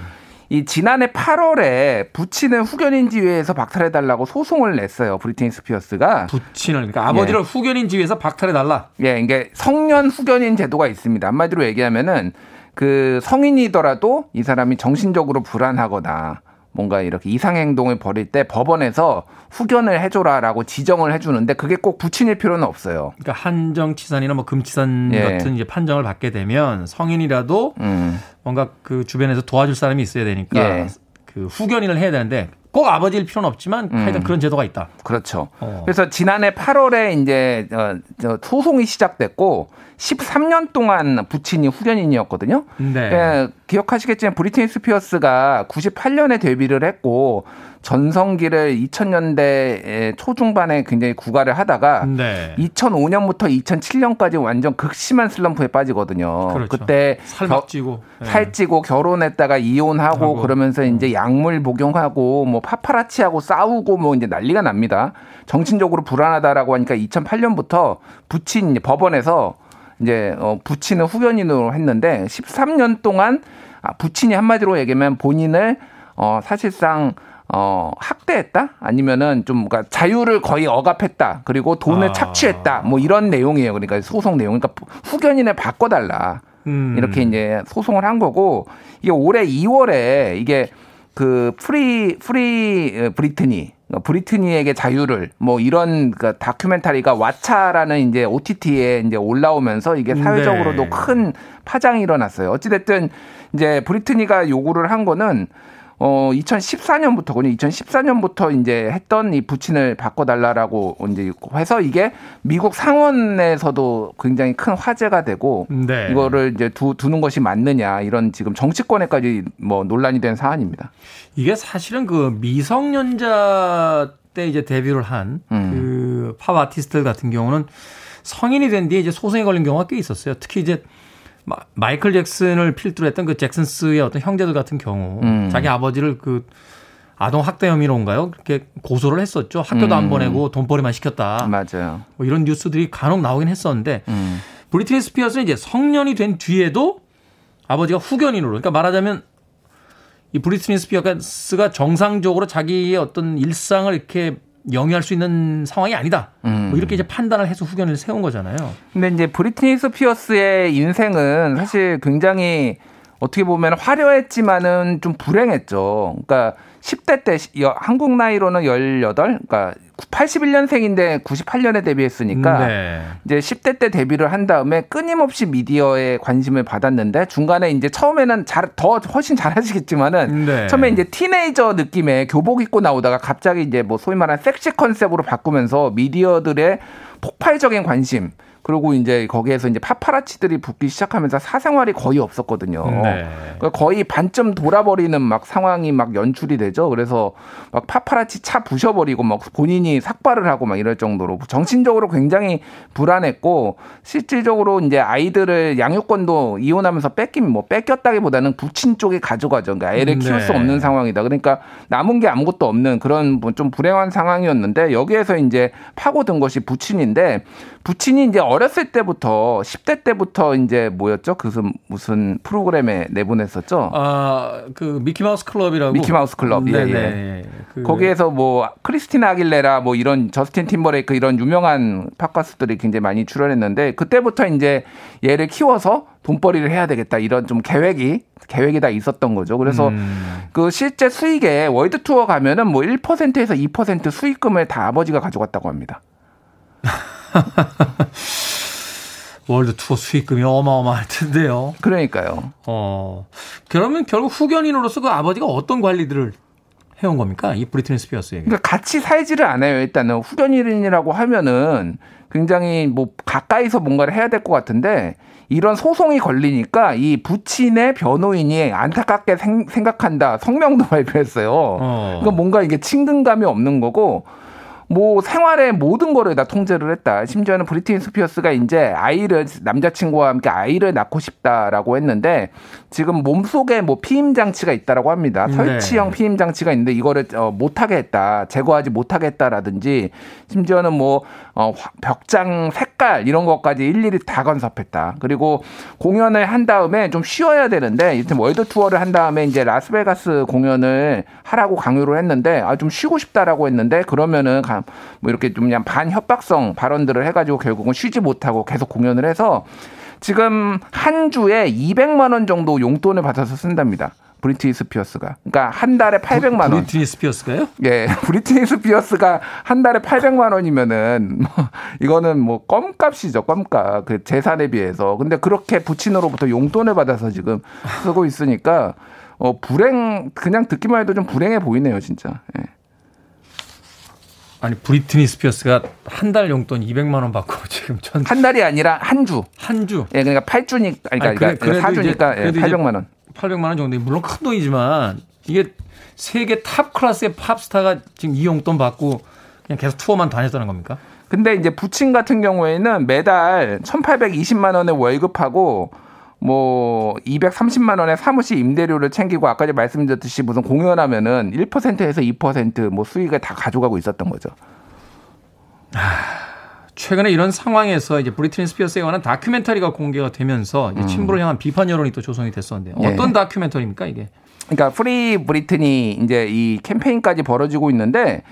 이 지난해 8월에 부친을 후견인 지위에서 박탈해 달라고 소송을 냈어요. 브리트니 스피어스가. 부친을 그러니까 아버지를 예. 후견인 지위에서 박탈해 달라. 예, 이게 성년 후견인 제도가 있습니다. 한마디로 얘기하면은 그 성인이더라도 이 사람이 정신적으로 불안하거나 뭔가 이렇게 이상 행동을 벌일 때 법원에서 후견을 해줘라라고 지정을 해주는데 그게 꼭 부친일 필요는 없어요. 그러니까 한정치산이나 뭐 금치산 예. 같은 이제 판정을 받게 되면 성인이라도 음, 뭔가 그 주변에서 도와줄 사람이 있어야 되니까 예. 그 후견인을 해야 되는데 꼭 아버지일 필요는 없지만 하여튼 그런 제도가 있다. 그렇죠. 어. 그래서 지난해 8월에 이제 어, 저 소송이 시작됐고 13년 동안 부친이 후견인이었거든요. 네. 예, 기억하시겠지만 브리트니 스피어스가 98년에 데뷔를 했고 전성기를 2000년대 초중반에 굉장히 구가를 하다가 네. 2005년부터 2007년까지 완전 극심한 슬럼프에 빠지거든요. 그렇죠. 때 살막 찌고. 예. 살찌고 결혼했다가 이혼하고 하고. 그러면서 이제 약물 복용하고 뭐 파파라치하고 싸우고 뭐 이제 난리가 납니다. 정신적으로 불안하다라고 하니까 2008년부터 부친 법원에서 이제 어 부친을 후견인으로 했는데 13년 동안 아, 부친이 한마디로 얘기하면 본인을 어 사실상 어 학대했다 아니면은 좀 그러니까 자유를 거의 억압했다 그리고 돈을 아. 착취했다 뭐 이런 내용이에요 그러니까 소송 내용 그러니까 후견인을 바꿔달라 음. 이렇게 이제 소송을 한 거고 이게 올해 2월에 이게 그 Free Free 어, Britney 어, 브리트니에게 자유를 뭐 이런 그 다큐멘터리가 왓챠라는 이제 OTT에 이제 올라오면서 이게 사회적으로도 네. 큰 파장이 일어났어요. 어찌 됐든 이제 브리트니가 요구를 한 거는 어 2014년부터군요. 2014년부터 이제 했던 이 부친을 바꿔달라라고 이제 해서 이게 미국 상원에서도 굉장히 큰 화제가 되고 네. 이거를 이제 두, 두는 것이 맞느냐 이런 지금 정치권에까지 뭐 논란이 된 사안입니다. 이게 사실은 그 미성년자 때 이제 데뷔를 한그팝 아티스트들 같은 경우는 성인이 된 뒤에 이제 소송에 걸린 경우가 꽤 있었어요. 특히 이제 마- 마이클 잭슨을 필두로 했던 그 잭슨스의 어떤 형제들 같은 경우 음. 자기 아버지를 그 아동 학대 혐의로인가요? 그렇게 고소를 했었죠. 학교도 안 보내고 돈벌이만 시켰다. 맞아요. 뭐 이런 뉴스들이 간혹 나오긴 했었는데 음. 브리트니 스피어스는 이제 성년이 된 뒤에도 아버지가 후견인으로 그러니까 말하자면 이 브리트니 스피어스가 정상적으로 자기의 어떤 일상을 이렇게 영위할 수 있는 상황이 아니다. 음. 뭐 이렇게 이제 판단을 해서 후견을 세운 거잖아요. 근데 이제 브리트니 스피어스의 인생은 사실 굉장히 어떻게 보면 화려했지만은 좀 불행했죠. 그러니까 10대 때 시- 여- 한국 나이로는 18, 그러니까 81년생인데 98년에 데뷔했으니까 네. 이제 10대 때 데뷔를 한 다음에 끊임없이 미디어에 관심을 받았는데 중간에 이제 처음에는 잘, 더 훨씬 잘하시겠지만은 네. 처음에 이제 teenager 느낌의 교복 입고 나오다가 갑자기 이제 뭐 소위 말하는 섹시 컨셉으로 바꾸면서 미디어들의 폭발적인 관심 그리고 이제 거기에서 이제 파파라치들이 붙기 시작하면서 사생활이 거의 없었거든요. 네. 그러니까 거의 반쯤 돌아버리는 막 상황이 막 연출이 되죠. 그래서 막 파파라치 차 부셔버리고 막 본인이 삭발을 하고 막 이럴 정도로 정신적으로 굉장히 불안했고 실질적으로 이제 아이들을 양육권도 이혼하면서 뺏긴 뭐 뺏겼다기보다는 부친 쪽이 가져가죠. 그러니까 애를 키울 수 네. 없는 상황이다. 그러니까 남은 게 아무것도 없는 그런 뭐좀 불행한 상황이었는데 여기에서 이제 파고든 것이 부친인데 부친이 이제 어렸을 때부터 10대 때부터 이제 뭐였죠? 그 무슨 무슨 프로그램에 내보냈었죠. 아, 그 미키마우스 클럽이라고. 미키마우스 클럽. 예, 네네. 예. 그 거기에서 뭐 크리스티나 아길레라 뭐 이런 저스틴 팀버레이크 이런 유명한 팝스타들이 굉장히 많이 출연했는데 그때부터 이제 얘를 키워서 돈벌이를 해야 되겠다 이런 좀 계획이 계획이 다 있었던 거죠. 그래서 음. 그 실제 수익에 월드 투어 가면은 뭐 1%에서 2% 수익금을 다 아버지가 가져갔다고 합니다. 월드 투어 수익금이 어마어마할 텐데요. 그러니까요. 어. 그러면 결국 후견인으로서 그 아버지가 어떤 관리들을 해온 겁니까? 이 브리트니 스피어스에게. 그러니까 같이 살지를 않아요. 일단은 후견인이라고 하면은 굉장히 뭐 가까이서 뭔가를 해야 될 것 같은데 이런 소송이 걸리니까 이 부친의 변호인이 안타깝게 생, 생각한다 성명도 발표했어요. 어. 그러니까 뭔가 이게 친근감이 없는 거고 뭐 생활의 모든 거를 다 통제를 했다. 심지어는 브리트니 스피어스가 이제 아이를 남자친구와 함께 아이를 낳고 싶다라고 했는데 지금 몸 속에 뭐 피임 장치가 있다라고 합니다. 네. 설치형 피임 장치가 있는데 이거를 어, 못하게 했다. 제거하지 못하게 했다라든지 심지어는 뭐 어, 화- 벽장 색깔 이런 것까지 일일이 다 간섭했다. 그리고 공연을 한 다음에 좀 쉬어야 되는데 이때 월드 투어를 한 다음에 이제 라스베가스 공연을 하라고 강요를 했는데 아 좀 쉬고 싶다라고 했는데 그러면은 가- 뭐 이렇게 좀 그냥 반협박성 발언들을 해가지고 결국은 쉬지 못하고 계속 공연을 해서 지금 한 주에 200만 원 정도 용돈을 받아서 쓴답니다. 브리트니 스피어스가. 그러니까 한 달에 800만 원. 브리트니 스피어스가요? 예, 브리트니 스피어스가 한 달에 800만 원이면은 뭐 이거는 뭐 껌값이죠, 껌값. 그 재산에 비해서. 근데 그렇게 부친으로부터 용돈을 받아서 지금 쓰고 있으니까 어 불행 그냥 듣기만 해도 좀 불행해 보이네요, 진짜. 예. 아니 브리트니 스피어스가 한 달 용돈 200만 원 받고 지금 전 한 달이 아니라 한 주. 한 주 예, 그러니까 8주니까 그러니까, 아니, 그래- 그러니까 그래도 이제- 4주니까 예, 그래도 이제 800만 원. 800만 원 정도 물론 큰 돈이지만 이게 세계 top class의 팝스타가 지금 이 용돈 받고 그냥 계속 투어만 다녔다는 겁니까? 근데 이제 부친 같은 경우에는 매달 1,820만 원의 월급하고 뭐 230만 원의 사무실 임대료를 챙기고 아까 전에 말씀드렸듯이 무슨 공연하면은 1%에서 2%뭐 수익을 다 가져가고 있었던 거죠. 최근에 이런 상황에서 이제 브리트니 스피어스에 관한 다큐멘터리가 공개가 되면서 이제 친부를 향한 비판 여론이 또 조성이 됐었는데 예. 어떤 다큐멘터리입니까 이게? 그러니까 Free Britney 이제 이 캠페인까지 벌어지고 있는데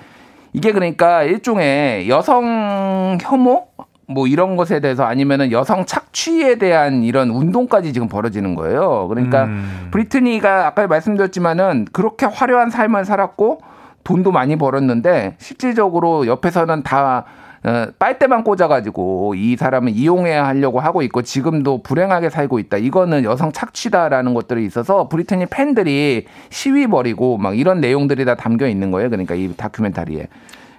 이게 그러니까 일종의 여성 혐오 뭐 이런 것에 대해서 아니면은 여성 착취에 대한 이런 운동까지 지금 벌어지는 거예요. 그러니까 음. 브리트니가 아까 말씀드렸지만은 그렇게 화려한 삶을 살았고 돈도 많이 벌었는데 실질적으로 옆에서는 다 어, 빨대만 꽂아가지고 이 사람은 이용해야 하려고 하고 있고 지금도 불행하게 살고 있다. 이거는 여성 착취다라는 것들이 있어서 브리트니 팬들이 시위 벌이고 막 이런 내용들이 다 담겨 있는 거예요. 그러니까 이 다큐멘터리에.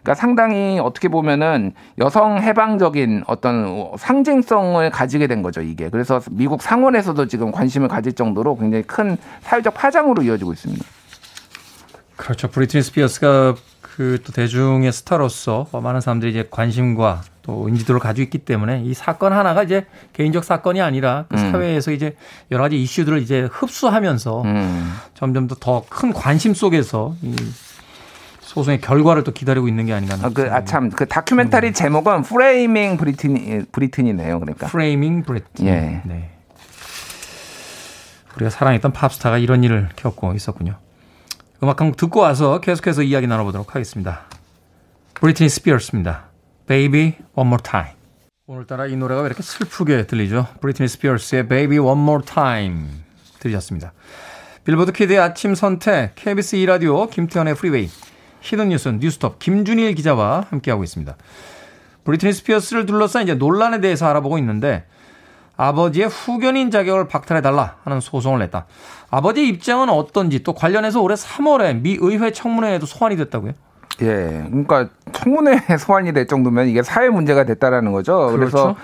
그러니까 상당히 어떻게 보면은 여성 해방적인 어떤 상징성을 가지게 된 거죠, 이게. 그래서 미국 상원에서도 지금 관심을 가질 정도로 굉장히 큰 사회적 파장으로 이어지고 있습니다. 그렇죠. 브리트니 스피어스가 그 또 대중의 스타로서 많은 사람들이 이제 관심과 또 인지도를 가지고 있기 때문에 이 사건 하나가 이제 개인적 사건이 아니라 그 음. 사회에서 이제 여러 가지 이슈들을 이제 흡수하면서 음. 점점 더더큰 관심 속에서 이 소송의 결과를 또 기다리고 있는 게 아닌가 하는 아, 그, 아, 참, 그 다큐멘터리 제목은 Framing Britney, Britney네요. 그러니까. Framing Britney. 예. 네. 우리가 사랑했던 팝스타가 이런 일을 겪고 있었군요. 음악 한 곡 듣고 와서 계속해서 이야기 나눠보도록 하겠습니다. 브리트니 스피어스입니다. Baby One More Time. 오늘따라 이 노래가 왜 이렇게 슬프게 들리죠? 브리트니 스피어스의 Baby One More Time 들으셨습니다. 빌보드 키드의 아침 선택, KBS 2라디오, 김태훈의 프리웨이, 히든 뉴스 뉴스톱, 김준일 기자와 함께하고 있습니다. 브리트니 스피어스를 둘러싼 이제 논란에 대해서 알아보고 있는데 아버지의 후견인 자격을 박탈해달라 하는 소송을 냈다. 아버지의 입장은 어떤지 또 관련해서 올해 3월에 미 의회 청문회에도 소환이 됐다고요? 예. 그러니까 청문회 소환이 될 정도면 이게 사회 문제가 됐다라는 거죠. 그래서 그렇죠.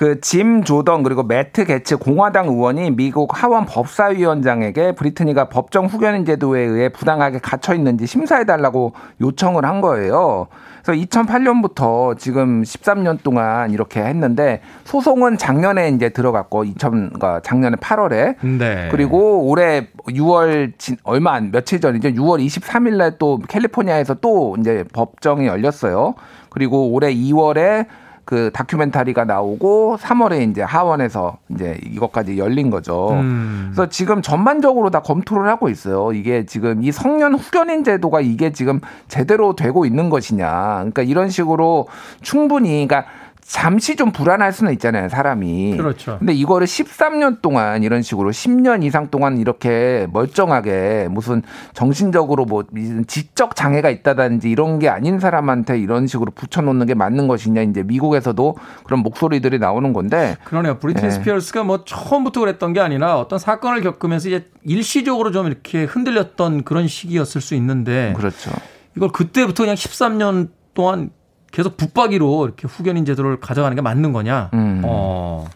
그 짐 조던 그리고 매트 게츠 공화당 의원이 미국 하원 법사위원장에게 브리트니가 법정 후견인 제도에 의해 부당하게 갇혀 있는지 심사해 달라고 요청을 한 거예요. 그래서 2008년부터 지금 13년 동안 이렇게 했는데 소송은 작년에 이제 들어갔고 2000 그러니까 작년에 8월에 네. 그리고 올해 6월 진, 얼마 안 며칠 전이죠. 6월 23일 날 또 캘리포니아에서 또 이제 법정이 열렸어요. 그리고 올해 2월에 그 다큐멘터리가 나오고 3월에 이제 하원에서 이제 이것까지 열린 거죠. 음. 그래서 지금 전반적으로 다 검토를 하고 있어요. 이게 지금 이 성년 후견인 제도가 이게 지금 제대로 되고 있는 것이냐. 그러니까 이런 식으로 충분히 그러니까 잠시 좀 불안할 수는 있잖아요, 사람이. 그렇죠. 근데 이거를 13년 동안 이런 식으로 10년 이상 동안 이렇게 멀쩡하게 무슨 정신적으로 뭐 지적 장애가 있다든지 이런 게 아닌 사람한테 이런 식으로 붙여 놓는 게 맞는 것이냐 이제 미국에서도 그런 목소리들이 나오는 건데 그러네요. 브리트니 네. 스피어스가 뭐 처음부터 그랬던 게 아니라 어떤 사건을 겪으면서 이제 일시적으로 좀 이렇게 흔들렸던 그런 시기였을 수 있는데 그렇죠. 이걸 그때부터 그냥 13년 동안 계속 붙박이로 이렇게 후견인 제도를 가져가는 게 맞는 거냐? 음. 어.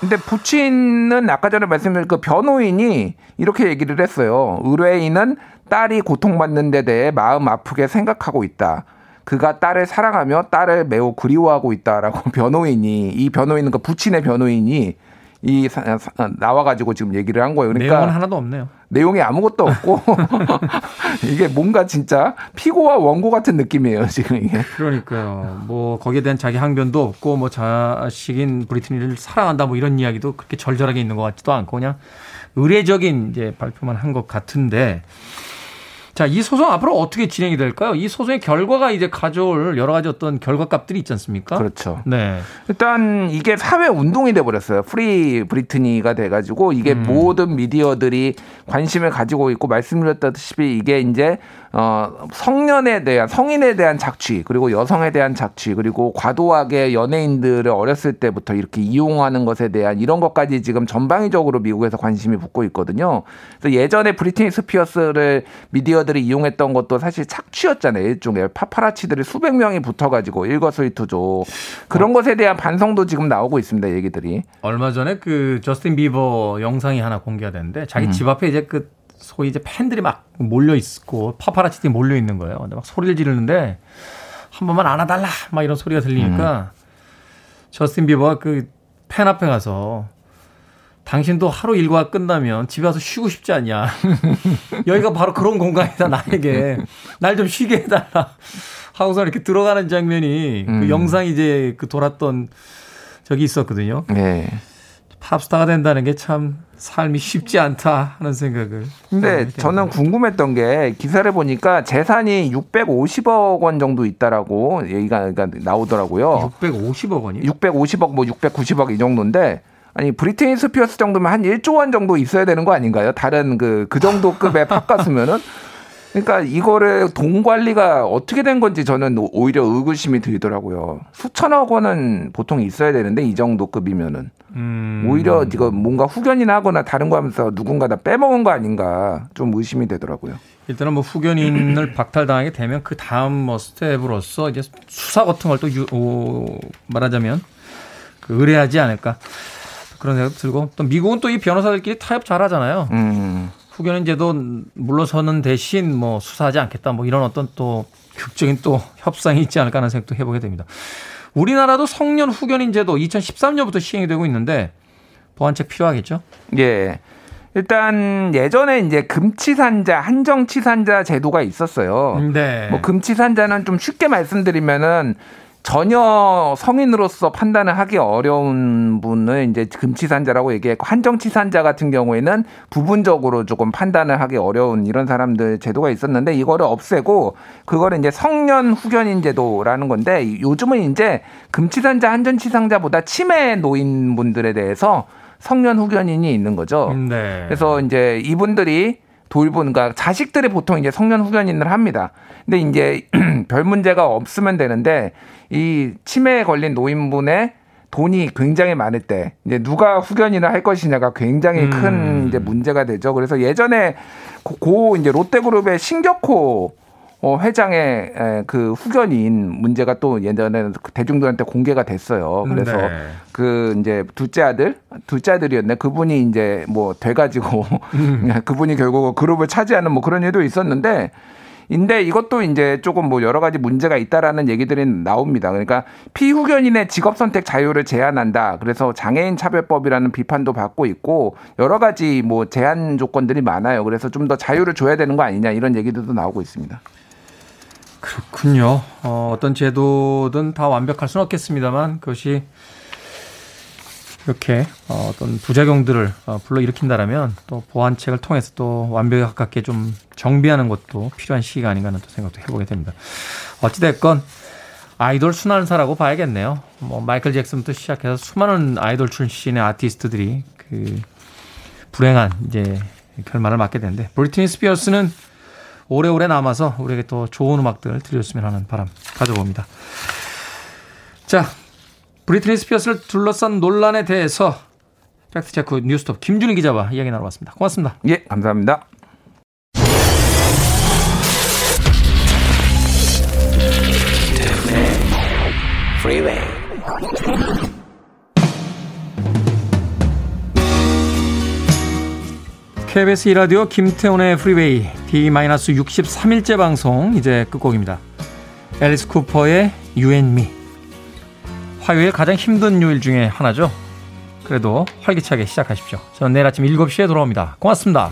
근데 부친은 아까 전에 말씀드린 그 변호인이 이렇게 얘기를 했어요. 의뢰인은 딸이 고통받는 데 대해 마음 아프게 생각하고 있다. 그가 딸을 사랑하며 딸을 매우 그리워하고 있다라고 변호인이 이 변호인은 그 부친의 변호인이 이 사- 사- 나와가지고 지금 얘기를 한 거예요. 그러니까 내용은 하나도 없네요. 내용이 아무것도 없고 이게 뭔가 진짜 피고와 원고 같은 느낌이에요 지금 이게. 그러니까요. 뭐 거기에 대한 자기 항변도 없고 뭐 자식인 브리트니를 사랑한다 뭐 이런 이야기도 그렇게 절절하게 있는 것 같지도 않고 그냥 의례적인 이제 발표만 한 것 같은데 자, 이 소송 앞으로 어떻게 진행이 될까요? 이 소송의 결과가 이제 가져올 여러 가지 어떤 결과값들이 있지 않습니까? 그렇죠. 네. 일단 이게 사회 운동이 돼 버렸어요. Free Britney가 돼 가지고 이게 음. 모든 미디어들이 관심을 가지고 있고 말씀드렸다시피 이게 이제 어 성년에 대한 성인에 대한 착취 그리고 여성에 대한 착취 그리고 과도하게 연예인들을 어렸을 때부터 이렇게 이용하는 것에 대한 이런 것까지 지금 전방위적으로 미국에서 관심이 붙고 있거든요. 그래서 예전에 브리트니 스피어스를 미디어들이 이용했던 것도 사실 착취였잖아요. 일종의 파파라치들이 수백 명이 붙어가지고 일거수일투족 그런 것에 대한 반성도 지금 나오고 있습니다. 얘기들이. 얼마 전에 그 저스틴 비버 영상이 하나 공개가 됐는데 자기 음. 집 앞에 이제 그 소위 이제 팬들이 막 몰려 있고 파파라치들이 몰려 있는 거예요. 근데 막 소리를 지르는데 한 번만 안아달라 막 이런 소리가 들리니까 저스틴 비버가 그 팬 앞에 가서 당신도 하루 일과가 끝나면 집에 와서 쉬고 싶지 않냐. 여기가 바로 그런 공간이다 나에게 날 좀 쉬게 해달라. 하고서 이렇게 들어가는 장면이 그 음. 영상이 이제 그 돌았던 적이 있었거든요. 네. 팝스타가 된다는 게 참 삶이 쉽지 않다 하는 생각을. 근데 저는. 궁금했던 게 기사를 보니까 재산이 650억 원 정도 있다라고 얘기가 그러니까 나오더라고요. 650억 원이. 650억 뭐 690억 이 정도인데 아니 브리트니 스피어스 정도면 한 1조 원 정도 있어야 되는 거 아닌가요? 다른 그 그 정도 급의 팝 가수면은 그러니까 이거를 돈 관리가 어떻게 된 건지 저는 오- 오히려 의구심이 들더라고요. 수천억 원은 보통 있어야 되는데 이 정도 급이면은 음. 오히려 이거 뭔가 후견이나 하거나 다른 거 하면서 누군가 다 빼먹은 거 아닌가 좀 의심이 되더라고요. 일단은 뭐 후견인을 박탈당하게 되면 그 다음 뭐 스텝으로서 이제 수사 같은 걸 또 말하자면 그 의뢰하지 않을까 그런 생각 들고 또 미국은 또 이 변호사들끼리 타협 잘하잖아요. 음. 후견인 제도 물러서는 대신 뭐 수사하지 않겠다 뭐 이런 어떤 또 극적인 또 협상이 있지 않을까 하는 생각도 해보게 됩니다. 우리나라도 성년 후견인 제도 2013년부터 시행이 되고 있는데 보완책 필요하겠죠? 예. 일단 예전에 이제 금치산자 한정치산자 제도가 있었어요. 네. 뭐 금치산자는 좀 쉽게 말씀드리면은 전혀 성인으로서 판단을 하기 어려운 분을 이제 금치산자라고 얘기했고 한정치산자 같은 경우에는 부분적으로 조금 판단을 하기 어려운 이런 사람들 제도가 있었는데 이거를 없애고 그거를 이제 성년 후견인 제도라는 건데 요즘은 이제 금치산자 한정치산자보다 치매 노인분들에 대해서 성년 후견인이 있는 거죠. 네. 그래서 이제 이분들이 돌본, 그러니까 자식들이 보통 이제 성년 후견인을 합니다. 근데 이제 별 문제가 없으면 되는데 이 치매에 걸린 노인분의 돈이 굉장히 많을 때 이제 누가 후견인을 할 것이냐가 굉장히 음. 큰 이제 문제가 되죠. 그래서 예전에 고, 고 이제 롯데그룹의 신격호 어, 회장의 에, 그 후견인 문제가 또 예전에 대중들한테 공개가 됐어요. 그래서 네. 그 이제 둘째 아들, 둘째 아들이었네. 그분이 이제 뭐 돼가지고 그분이 결국 그룹을 차지하는 뭐 그런 일도 있었는데. 인데 이것도 이제 조금 뭐 여러 가지 문제가 있다라는 얘기들이 나옵니다. 그러니까 피후견인의 직업 선택 자유를 제한한다. 그래서 장애인 차별법이라는 비판도 받고 있고 여러 가지 뭐 제한 조건들이 많아요. 그래서 좀 더 자유를 줘야 되는 거 아니냐 이런 얘기들도 나오고 있습니다. 그렇군요. 어, 어떤 제도든 다 완벽할 수는 없겠습니다만 그것이 이렇게 어, 어떤 부작용들을 어, 불러일으킨다라면 또 보완책을 통해서 또 완벽에 가깝게 좀 정비하는 것도 필요한 시기가 아닌가 하는 또 생각도 해보게 됩니다. 어찌됐건 아이돌 수난사라고 봐야겠네요. 뭐 마이클 잭슨부터 시작해서 수많은 아이돌 출신의 아티스트들이 그 불행한 이제 결말을 맞게 되는데 브리트니 스피어스는 오래오래 남아서 우리에게 또 좋은 음악들을 들려줬으면 하는 바람 가져봅니다. 자, 브리트니 스피어스를 둘러싼 논란에 대해서 팩트체크 뉴스톱 김준일 기자와 이야기 나눠봤습니다. 고맙습니다. 예, 감사합니다. Freeway. KBS 이라디오 김태훈의 프리웨이 D-63일째 방송 이제 끝곡입니다. 앨리스 쿠퍼의 You and Me 화요일 가장 힘든 요일 중에 하나죠. 그래도 활기차게 시작하십시오. 저는 내일 아침 7시에 돌아옵니다. 고맙습니다.